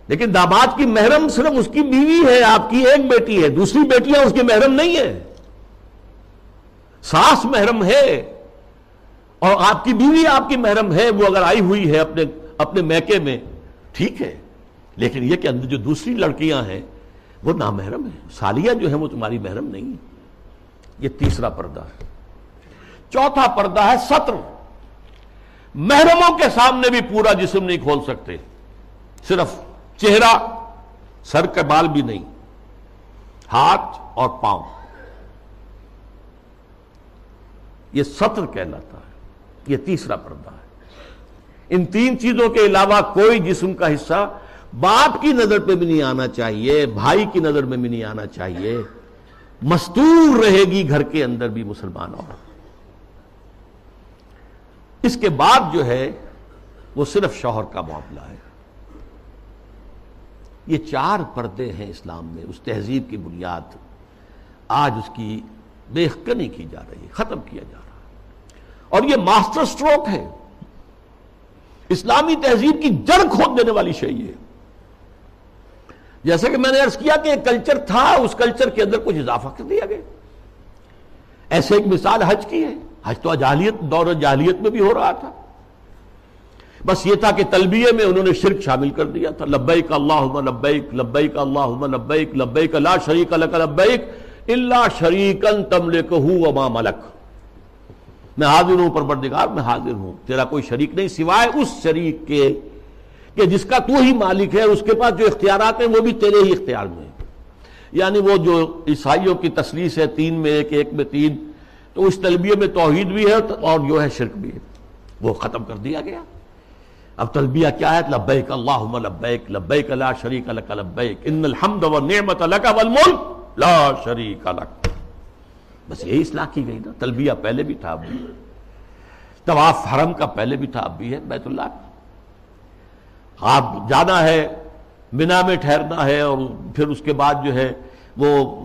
لیکن داماد کی محرم صرف اس کی بیوی ہے، آپ کی ایک بیٹی ہے، دوسری بیٹیاں اس کی محرم نہیں ہے ساس محرم ہے اور آپ کی بیوی آپ کی محرم ہے، وہ اگر آئی ہوئی ہے اپنے اپنے میکے میں، ٹھیک ہے۔ لیکن یہ کہ اندر جو دوسری لڑکیاں ہیں، وہ نامحرم ہیں۔ سالیہ جو ہیں، وہ تمہاری محرم نہیں۔ ہے یہ تیسرا پردہ ہے۔ چوتھا پردہ ہے سطر۔ محرموں کے سامنے بھی پورا جسم نہیں کھول سکتے۔ صرف چہرہ، سر کے بال بھی نہیں، ہاتھ اور پاؤں۔ یہ سطر کہلاتا ہے، یہ تیسرا پردہ ہے۔ ان تین چیزوں کے علاوہ کوئی جسم کا حصہ باپ کی نظر پہ بھی نہیں آنا چاہیے، بھائی کی نظر میں بھی نہیں آنا چاہیے۔ مستور رہے گی گھر کے اندر بھی مسلمان اور اس کے بعد جو ہے، وہ صرف شوہر کا معاملہ ہے۔ یہ چار پردے ہیں اسلام میں، اس تہذیب کی بنیاد۔ آج اس کی بےخنی کی جا رہی ہے ختم کیا جا رہا۔ اور یہ ماسٹر سٹروک ہے۔ اسلامی تہذیب کی جڑ کھود دینے والی شہی ہے جیسے کہ میں نے عرض کیا کہ ایک کلچر تھا، اس کلچر کے اندر کچھ اضافہ کر دیا گیا۔ ایسے ایک مثال حج کی ہے۔ حج تو جاہلیت دور جاہلیت میں بھی ہو رہا تھا۔ بس یہ تھا کہ تلبیے میں انہوں نے شرک شامل کر دیا تھا۔ لبیک اللہ لبیک لبیک اللہ لبیک لبیک لا شریک لک لبیک اللہ شریکن تملک وما ملک۔ میں حاضر ہوں، پروردگار، میں حاضر ہوں۔ تیرا کوئی شریک نہیں، سوائے اس شریک کے کہ جس کا تو ہی مالک ہے، اس کے پاس جو اختیارات ہیں، وہ بھی تیرے ہی اختیار میں یعنی وہ جو عیسائیوں کی تصلیس ہے، تین میں ایک ایک میں تین، تو اس تلبیہ میں توحید بھی ہے اور جو ہے شرک بھی ہے۔ وہ ختم کر دیا گیا۔ اب تلبیہ کیا ہے لبیک اللہم لبیک لبیک لا شریک لک، لبیک ان الحمد والنعمت لک والملک لا شریک لک۔ بس یہی اصلاح کی گئی نا، تلبیہ پہلے بھی تھا، اب بھی۔ طواف حرم کا پہلے بھی تھا، اب بھی ہے، بیت اللہ۔ کا آپ جانا ہے بنا میں ٹھہرنا ہے اور پھر اس کے بعد جو ہے وہ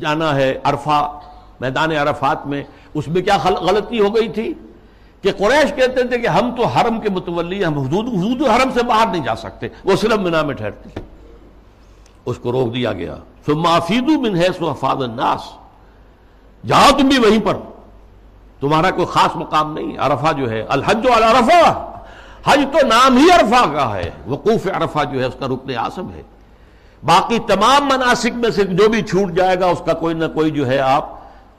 جانا ہے عرفہ، میدان عرفات میں۔ اس میں کیا غلطی ہو گئی تھی؟ کہ قریش کہتے تھے کہ ہم تو حرم کے متولی ہم حدود حدود حرم سے باہر نہیں جا سکتے۔ وہ صرف بنا میں ٹھہرتے اس کو روک دیا گیا۔ پھر معافیدو من ہے سو افاد الناس۔ جاؤ تم بھی وہیں پر، تمہارا کوئی خاص مقام نہیں۔ عرفہ جو ہے، الحج الرفا حج تو نام ہی عرفہ کا ہے۔ وقوف عرفہ جو ہے، اس کا رکن آسم ہے۔ باقی تمام مناسک میں سے جو بھی چھوٹ جائے گا، اس کا کوئی نہ کوئی جو ہے، آپ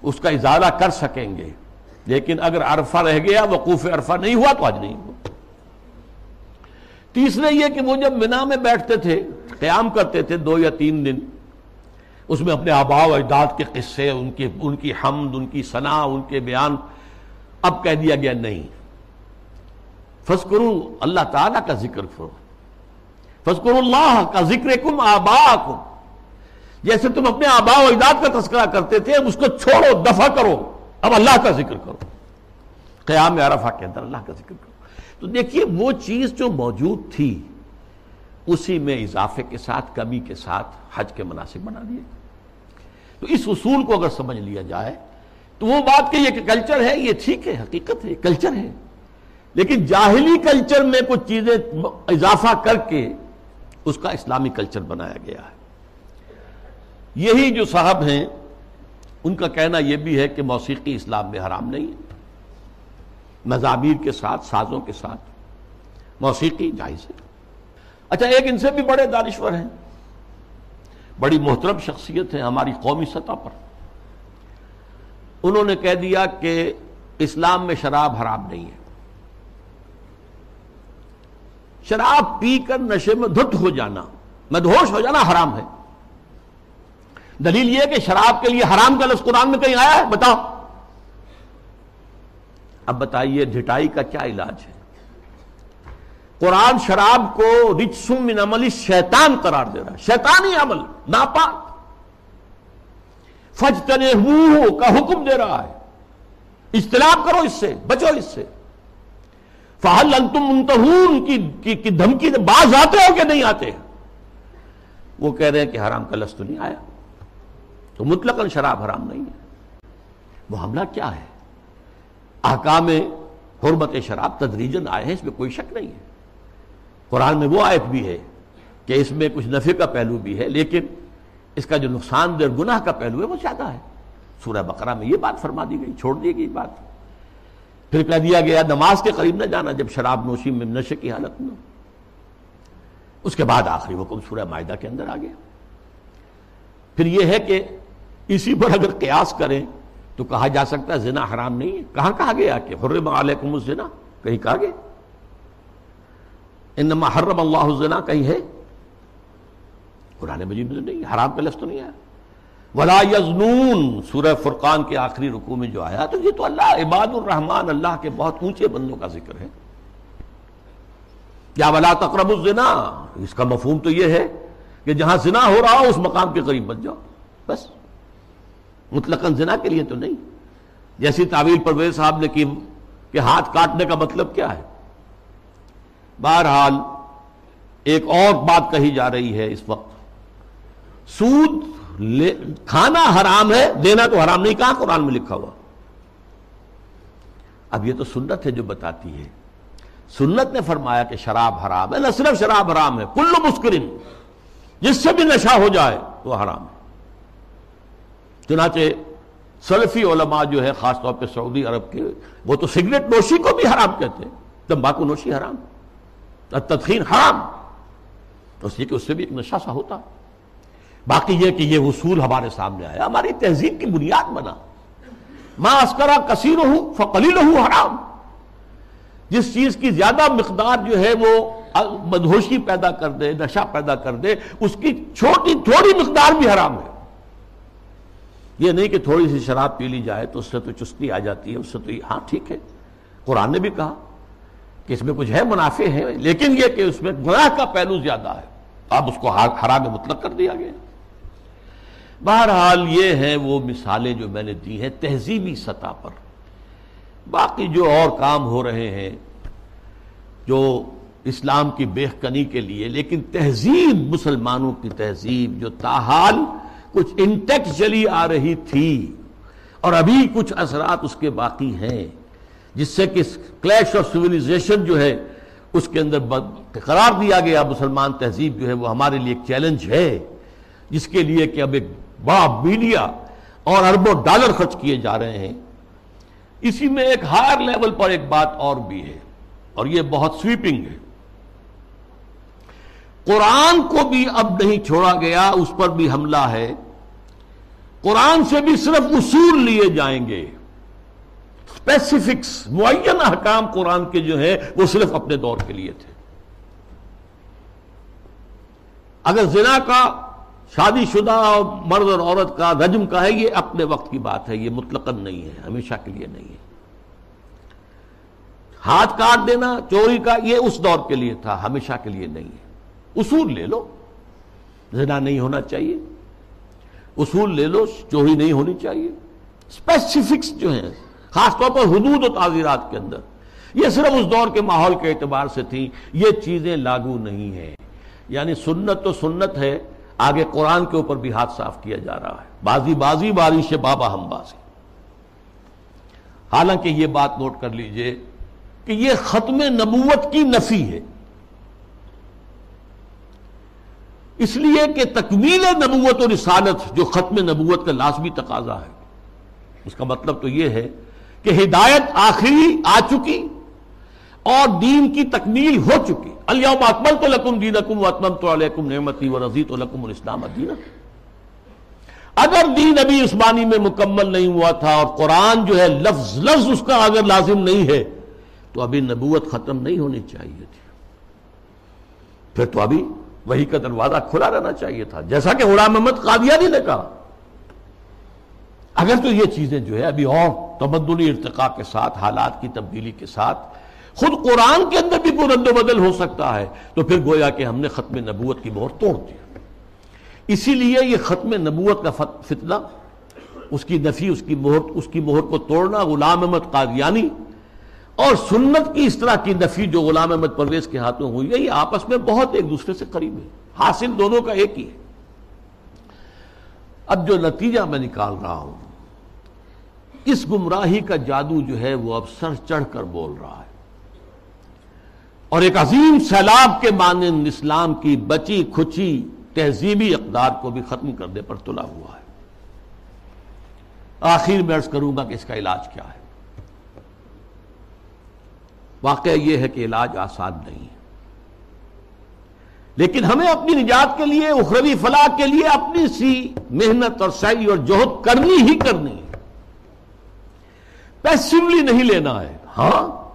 اس کا اضالہ کر سکیں گے۔ لیکن اگر عرفہ رہ گیا، وقوف عرفہ نہیں ہوا تو آج نہیں ہوا۔ تیسرے یہ کہ وہ جب منا میں بیٹھتے تھے، قیام کرتے تھے دو یا تین دن، اس میں اپنے آبا و اجداد کے قصے، ان کی ان کی حمد، ان کی ثنا، ان کے بیان، اب کہہ دیا گیا نہیں۔ فسکرو اللہ تعالیٰ کا ذکر کرو۔ فسکر اللہ کا ذکر کم آبا جیسے تم اپنے آبا و اجداد کا تذکرہ کرتے تھے اس کو چھوڑو، دفع کرو۔ اب اللہ کا ذکر کرو۔ قیام عرفہ کے اندر اللہ کا ذکر کرو۔ تو دیکھیے وہ چیز جو موجود تھی، اسی میں اضافے کے ساتھ، کمی کے ساتھ حج کے مناسب بنا دیے۔ تو اس اصول کو اگر سمجھ لیا جائے، تو وہ بات کہ یہ کلچر ہے، یہ ٹھیک ہے، حقیقت ہے، کلچر ہے۔ لیکن جاہلی کلچر میں کچھ چیزیں اضافہ کر کے اس کا اسلامی کلچر بنایا گیا ہے۔ یہی جو صاحب ہیں ان کا کہنا یہ بھی ہے کہ موسیقی اسلام میں حرام نہیں ہے۔ مضامیر کے ساتھ، سازوں کے ساتھ موسیقی جائز ہے۔ اچھا ایک ان سے بھی بڑے دانشور ہیں۔ بڑی محترم شخصیت ہے ہماری قومی سطح پر۔ انہوں نے کہہ دیا کہ اسلام میں شراب حرام نہیں ہے۔ شراب پی کر نشے میں دھت ہو جانا مدہوش ہو جانا حرام ہے۔ دلیل یہ کہ شراب کے لیے حرام کا لفظ قرآن میں کہیں آیا ہے؟ بتاؤ۔ اب بتائیے ڈھٹائی کا کیا علاج ہے؟ قرآن شراب کو رچسم من عمل شیطان قرار دے رہا ہے۔ شیطانی عمل ناپاک۔ فجتنے کا حکم دے رہا ہے۔ اجتناب کرو اس سے بچو اس سے۔ فہل انتم منتہون کی, کی دھمکی باز آتے ہو کہ نہیں آتے؟ وہ کہہ رہے ہیں کہ حرام کا لفظ تو نہیں آیا۔ تو مطلق شراب حرام نہیں ہے۔ وہ حملہ کیا ہے؟ احکام حرمت شراب تدریجن آئے ہیں، اس میں کوئی شک نہیں ہے۔ قرآن میں وہ آیت بھی ہے کہ اس میں کچھ نفع کا پہلو بھی ہے، لیکن اس کا جو نقصان دہ گناہ کا پہلو ہے، وہ زیادہ ہے۔ سورہ بقرہ میں یہ بات فرما دی گئی، چھوڑ دی گئی بات۔ پھر کہہ دیا گیا، نماز کے قریب نہ جانا، جب شراب نوشی میں نشے کی حالت میں۔ اس کے بعد آخری حکم سورہ معاہدہ کے اندر آ گیا۔ پھر یہ ہے کہ اسی پر اگر قیاس کریں تو کہا جا سکتا ہے زنا حرام نہیں ہے۔ کہاں کہا گیا کہ حرم علیکم الزنا؟ کہیں کہا گیا۔ انما حرم اللہ الزنا، کہیں ہے۔ قرآن مجید میں نہیں، حرام کا لفظ تو نہیں آیا۔ ولا یزنون، سورہ فرقان کے آخری رکوع میں جو آیا، تو یہ تو اللہ، عباد الرحمان اللہ کے بہت اونچے بندوں کا ذکر ہے۔ یا ولا تقرب الزنا، اس کا مفہوم تو یہ ہے کہ جہاں زنا ہو رہا ہو، اس مقام کے قریب بچ جاؤ۔ بس۔ مطلق زنا کے لیے تو نہیں۔ جیسی تعویل پرویز صاحب نے کی کہ ہاتھ کاٹنے کا مطلب کیا ہے۔ بہرحال ایک اور بات کہی جا رہی ہے اس وقت۔ سود کھانا حرام ہے، دینا تو حرام نہیں کہا قرآن میں لکھا ہوا؟ اب یہ تو سنت ہے جو بتاتی ہے۔ سنت نے فرمایا کہ شراب حرام ہے، نہ صرف شراب حرام ہے، کل مسکرین جس سے بھی نشہ ہو جائے وہ حرام ہے۔ چنانچہ سلفی علماء جو ہے، خاص طور پہ سعودی عرب کے، وہ تو سگریٹ نوشی کو بھی حرام کہتے ہیں۔ تمباکو نوشی حرام تدخین حرام۔ اس لیے کہ اس سے بھی ایک نشہ سا ہوتا۔ باقی یہ کہ یہ اصول ہمارے سامنے آیا، ہماری تہذیب کی بنیاد بنا۔ ماں اسکرا کثیر ہوں فقلیل ہوں حرام۔ جس چیز کی زیادہ مقدار جو ہے، وہ بدہوشی پیدا کر دے، نشہ پیدا کر دے، اس کی چھوٹی تھوڑی مقدار بھی حرام ہے۔ یہ نہیں کہ تھوڑی سی شراب پی لی جائے تو اس سے تو چستی آ جاتی ہے، اس سے تو ہاں ٹھیک ہے۔ قرآن نے بھی کہا کہ اس میں کچھ ہے، منافع ہے، لیکن یہ کہ اس میں گناہ کا پہلو زیادہ ہے۔ اب اس کو حرام مطلق کر دیا گیا۔ بہرحال یہ ہیں وہ مثالیں جو میں نے دی ہیں تہذیبی سطح پر۔ باقی جو اور کام ہو رہے ہیں جو اسلام کی بےخنی کے لیے، لیکن تہذیب، مسلمانوں کی تہذیب جو تاحال کچھ انٹیکٹ چلی آ رہی تھی اور ابھی کچھ اثرات اس کے باقی ہیں، جس سے کہ کلیش آف سویلائزیشن جو ہے، اس کے اندر قرار دیا گیا۔ مسلمان تہذیب جو ہے، وہ ہمارے لیے ایک چیلنج ہے، جس کے لیے کہ اب ایک بڑا میڈیا اور اربوں ڈالر خرچ کیے جا رہے ہیں۔ اسی میں ایک ہائر لیول پر ایک بات اور بھی ہے، اور یہ بہت سویپنگ ہے۔ قرآن کو بھی اب نہیں چھوڑا گیا، اس پر بھی حملہ ہے۔ قرآن سے بھی صرف اصول لیے جائیں گے۔ اسپیسیفکس معین احکام قرآن کے جو ہے وہ صرف اپنے دور کے لیے تھے۔ اگر زنا کا شادی شدہ مرد اور عورت کا رجم کا ہے، یہ اپنے وقت کی بات ہے، یہ مطلق نہیں ہے، ہمیشہ کے لیے نہیں ہے۔ ہاتھ کاٹ دینا، چوری کا، یہ اس دور کے لیے تھا، ہمیشہ کے لیے نہیں ہے۔ اصول لے لو۔ زنا نہیں ہونا چاہیے۔ اصول لے لو چوری نہیں ہونی چاہیے۔ اسپیسیفکس جو ہیں، خاص طور پر حدود و تعزیرات کے اندر۔ یہ صرف اس دور کے ماحول کے اعتبار سے تھی یہ چیزیں لاگو نہیں ہیں۔ یعنی سنت تو سنت ہے، آگے قرآن کے اوپر بھی ہاتھ صاف کیا جا رہا ہے۔ بازی بازی، بارش بابا ہم بازی۔ حالانکہ یہ بات نوٹ کر لیجیے کہ یہ ختم نبوت کی نفی ہے۔ اس لیے کہ تکمیل نبوت و رسالت جو ختم نبوت کا لازمی تقاضا ہے۔ اس کا مطلب تو یہ ہے کہ ہدایت آخری آ چکی اور دین کی تکمیل ہو چکی۔ الیوم اکمل تو لکم دین اکم و اتمم تو علیکم نعمتی و رضی تو لکم الاسلام دین اگر دین ابھی عثمانی میں مکمل نہیں ہوا تھا اور قرآن جو ہے لفظ لفظ اس کا اگر لازم نہیں ہے، تو ابھی نبوت ختم نہیں ہونی چاہیے تھی۔ پھر تو ابھی وہی کا دروازہ کھلا رہنا چاہیے تھا۔ جیسا کہ غلام محمد قادیانی نے کہا۔ اگر تو یہ چیزیں جو ہے ابھی اور تمدنی ارتقاء کے ساتھ، حالات کی تبدیلی کے ساتھ خود قرآن کے اندر بھی کوئی و بدل ہو سکتا ہے، تو پھر گویا کہ ہم نے ختم نبوت کی مہر توڑ دی اسی لیے یہ ختم نبوت کا فتنہ، اس کی نفی، اس کی مہر اس کی مہر کو توڑنا، غلام احمد قادیانی اور سنت کی اس طرح کی نفی جو غلام احمد پرویز کے ہاتھوں ہوئی ہے، یہ آپس میں بہت ایک دوسرے سے قریب ہے۔ حاصل دونوں کا ایک ہی ہے۔ اب جو نتیجہ میں نکال رہا ہوں، اس گمراہی کا جادو جو ہے، وہ اب سر چڑھ کر بول رہا ہے۔ اور ایک عظیم سیلاب کے مانند اسلام کی بچی، کھچی، تہذیبی اقدار کو بھی ختم کرنے پر تلا ہوا ہے۔ آخر میں عرض کروں گا کہ اس کا علاج کیا ہے؟ واقعہ یہ ہے کہ علاج آسان نہیں ہے۔ لیکن ہمیں اپنی نجات کے لیے، اخروی فلاح کے لیے اپنی سی محنت اور سعی اور جوہد کرنی ہی کرنی ہے۔ پیسولی نہیں لینا ہے۔ ہاں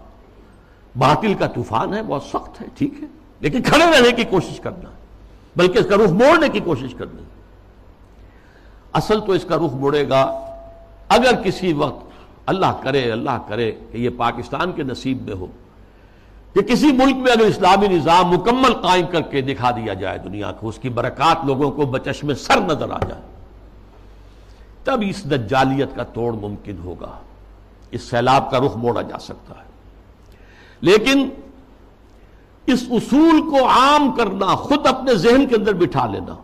باطل کا طوفان ہے، بہت سخت ہے، ٹھیک ہے۔ لیکن کھڑے رہنے کی کوشش کرنا ہے، بلکہ اس کا رخ موڑنے کی کوشش کرنی اصل تو اس کا رخ موڑے گا۔ اگر کسی وقت اللہ کرے اللہ کرے کہ یہ پاکستان کے نصیب میں ہو۔ کہ کسی ملک میں اگر اسلامی نظام مکمل قائم کر کے دکھا دیا جائے دنیا کو، اس کی برکات لوگوں کو بچش میں سر نظر آ جائے، تب اس دجالیت کا توڑ ممکن ہوگا، اس سیلاب کا رخ موڑا جا سکتا ہے۔ لیکن اس اصول کو عام کرنا، خود اپنے ذہن کے اندر بٹھا لینا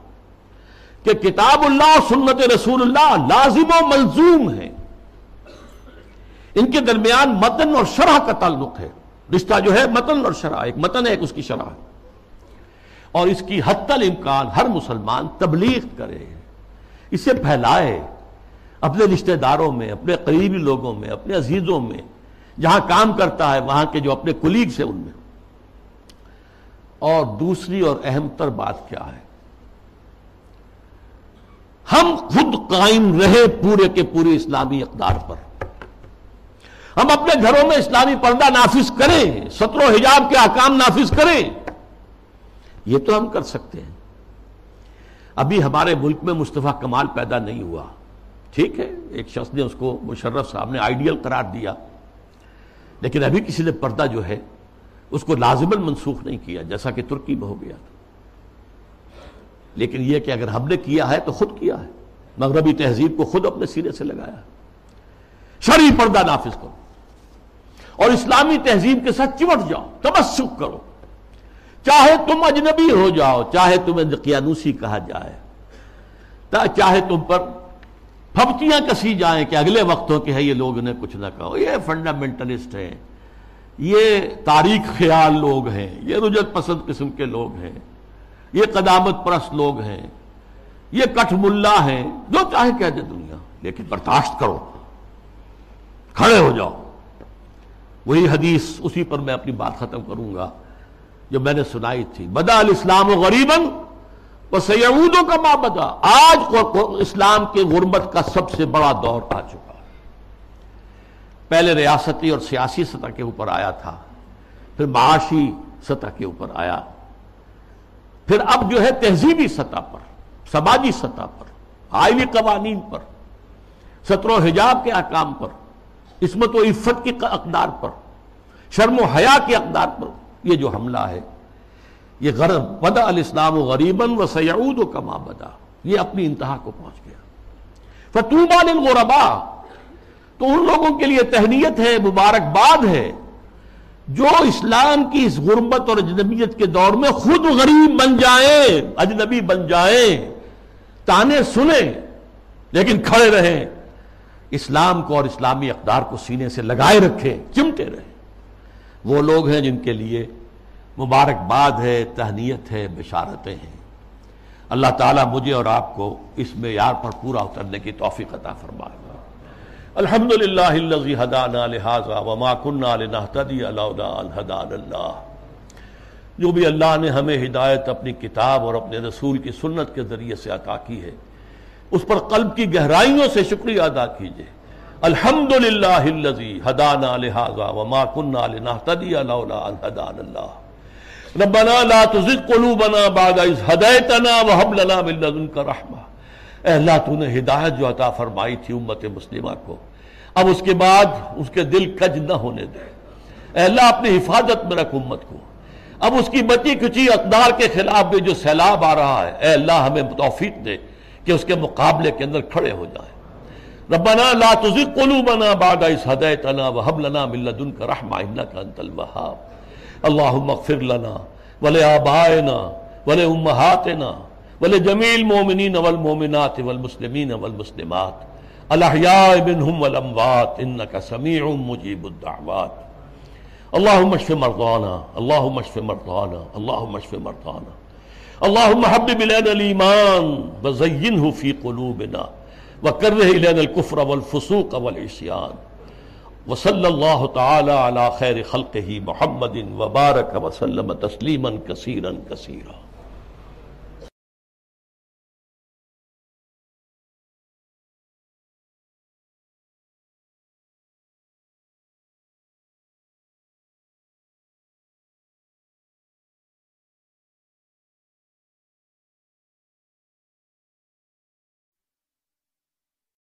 کہ کتاب اللہ سنت رسول اللہ لازم و ملزوم ہے ان کے درمیان متن اور شرح کا تعلق ہے۔ رشتہ جو ہے متن اور شرح ایک متن ہے، ایک اس کی شرح اور اس کی حت الامکان ہر مسلمان تبلیغ کرے، اسے پھیلائے، اپنے رشتہ داروں میں، اپنے قریبی لوگوں میں، اپنے عزیزوں میں، جہاں کام کرتا ہے، وہاں کے جو اپنے کلیگس ہیں ان میں۔ اور دوسری اور اہم تر بات کیا ہے؟ ہم خود قائم رہے پورے کے پورے اسلامی اقدار پر۔ ہم اپنے گھروں میں اسلامی پردہ نافذ کریں ستر و حجاب کے احکام نافذ کریں۔ یہ تو ہم کر سکتے ہیں۔ ابھی ہمارے ملک میں مصطفیٰ کمال پیدا نہیں ہوا۔ ٹھیک ہے، ایک شخص نے اس کو مشرف صاحب نے آئیڈیل قرار دیا۔ لیکن ابھی کسی نے پردہ جو ہے، اس کو لازمن منسوخ نہیں کیا، جیسا کہ ترکی میں ہو گیا تھا۔ لیکن یہ کہ اگر ہم نے کیا ہے تو خود کیا ہے۔ مغربی تہذیب کو خود اپنے سینے سے لگایا۔ شرعی پردہ نافذ کرو۔ اور اسلامی تہذیب کے ساتھ چمٹ جاؤ تبسک کرو۔ چاہے تم اجنبی ہو جاؤ، چاہے تمہیں قیانوسی کہا جائے چاہے تم پر پھپتیاں کسی جائیں کہ اگلے وقتوں کے ہے، یہ لوگ نے کچھ نہ کہو۔ یہ فنڈامنٹلسٹ ہیں۔ یہ تاریخ خیال لوگ ہیں۔ یہ رجت پسند قسم کے لوگ ہیں۔ یہ قدامت پرست لوگ ہیں۔ یہ کٹھ ملا ہیں۔ جو چاہے کہہ دے دنیا، لیکن برداشت کرو۔ کھڑے ہو جاؤ۔ وہی حدیث اسی پر میں اپنی بات ختم کروں گا جو میں نے سنائی تھی۔ بدا الاسلام و غریباً وہ سیدوں کا ماں بدا۔ آج اسلام کے غربت کا سب سے بڑا دور آ چکا۔ پہلے ریاستی اور سیاسی سطح کے اوپر آیا تھا، پھر معاشی سطح کے اوپر آیا۔ پھر اب جو ہے تہذیبی سطح پر، سماجی سطح پر آئلی قوانین پر ستر و حجاب کے احکام پر۔ عصمت و عفت کی اقدار پر، شرم و حیا کے اقدار پر یہ جو حملہ ہے، یہ غرب بدا الاسلام و غریباً و سیعود و کما بدا، یہ اپنی انتہا کو پہنچ گیا۔ فتوبہ للغربا تو ان لوگوں کے لیے تہنیت ہے، مبارکباد ہے، جو اسلام کی اس غربت اور اجنبیت کے دور میں خود غریب بن جائیں، اجنبی بن جائیں، تانے سنیں، لیکن کھڑے رہیں۔ اسلام کو اور اسلامی اقدار کو سینے سے لگائے رکھیں چمٹے رہیں وہ لوگ ہیں جن کے لیے مبارکباد ہے، تہنیت ہے، بشارتیں ہیں۔ اللہ تعالیٰ مجھے اور آپ کو اس میں یار پر پورا اترنے کی توفیق عطا فرمائے۔ الحمد للہ لہٰذا وما اللہ۔ جو بھی اللہ نے ہمیں ہدایت اپنی کتاب اور اپنے رسول کی سنت کے ذریعے سے عطا کی ہے اس پر قلب کی گہرائیوں سے شکریہ ادا کیجیے الحمد للہ ہدانا لہٰذا وما كنا لنهتدي لولا ان هدانا الله ربنا لا تزغ قلوبنا بعد إذ هديتنا وهب لنا من لدنك رحمه اے اللہ، تو نے ہدایت جو عطا فرمائی تھی امت مسلمہ کو، اب اس کے بعد اس کے دل کج نہ ہونے دے۔ اے اللہ، اپنی حفاظت میں رکھ امت کو۔ اب اس کی بچی کچی اقدار کے خلاف بھی جو سیلاب آ رہا ہے، اے اللہ، ہمیں توفیق دے۔ کہ اس کے مقابلے کے اندر کھڑے ہو جائیں۔ ربنا لا تزغ قلوبنا بعد إذ هديتنا وهب لنا من لدنك رحمة إنك أنت الوهاب۔ اللهم اغفر لنا ولآبائنا ولأمهاتنا ولجميع المؤمنين والمؤمنات والمسلمين والمسلمات۔ الأحياء منهم والأموات، إنك سميع مجيب الدعوات۔ اللهم اشف مرضانا، اللهم اشف مرضانا، اللهم اشف مرضانا۔ اللهم حبب إلينا الإيمان وزينه في قلوبنا وكره إلينا الكفر والفسوق والعصيان وصلى الله تعالى على خير خلقه محمد وبارك وسلم تسليما كثيرا كثيرا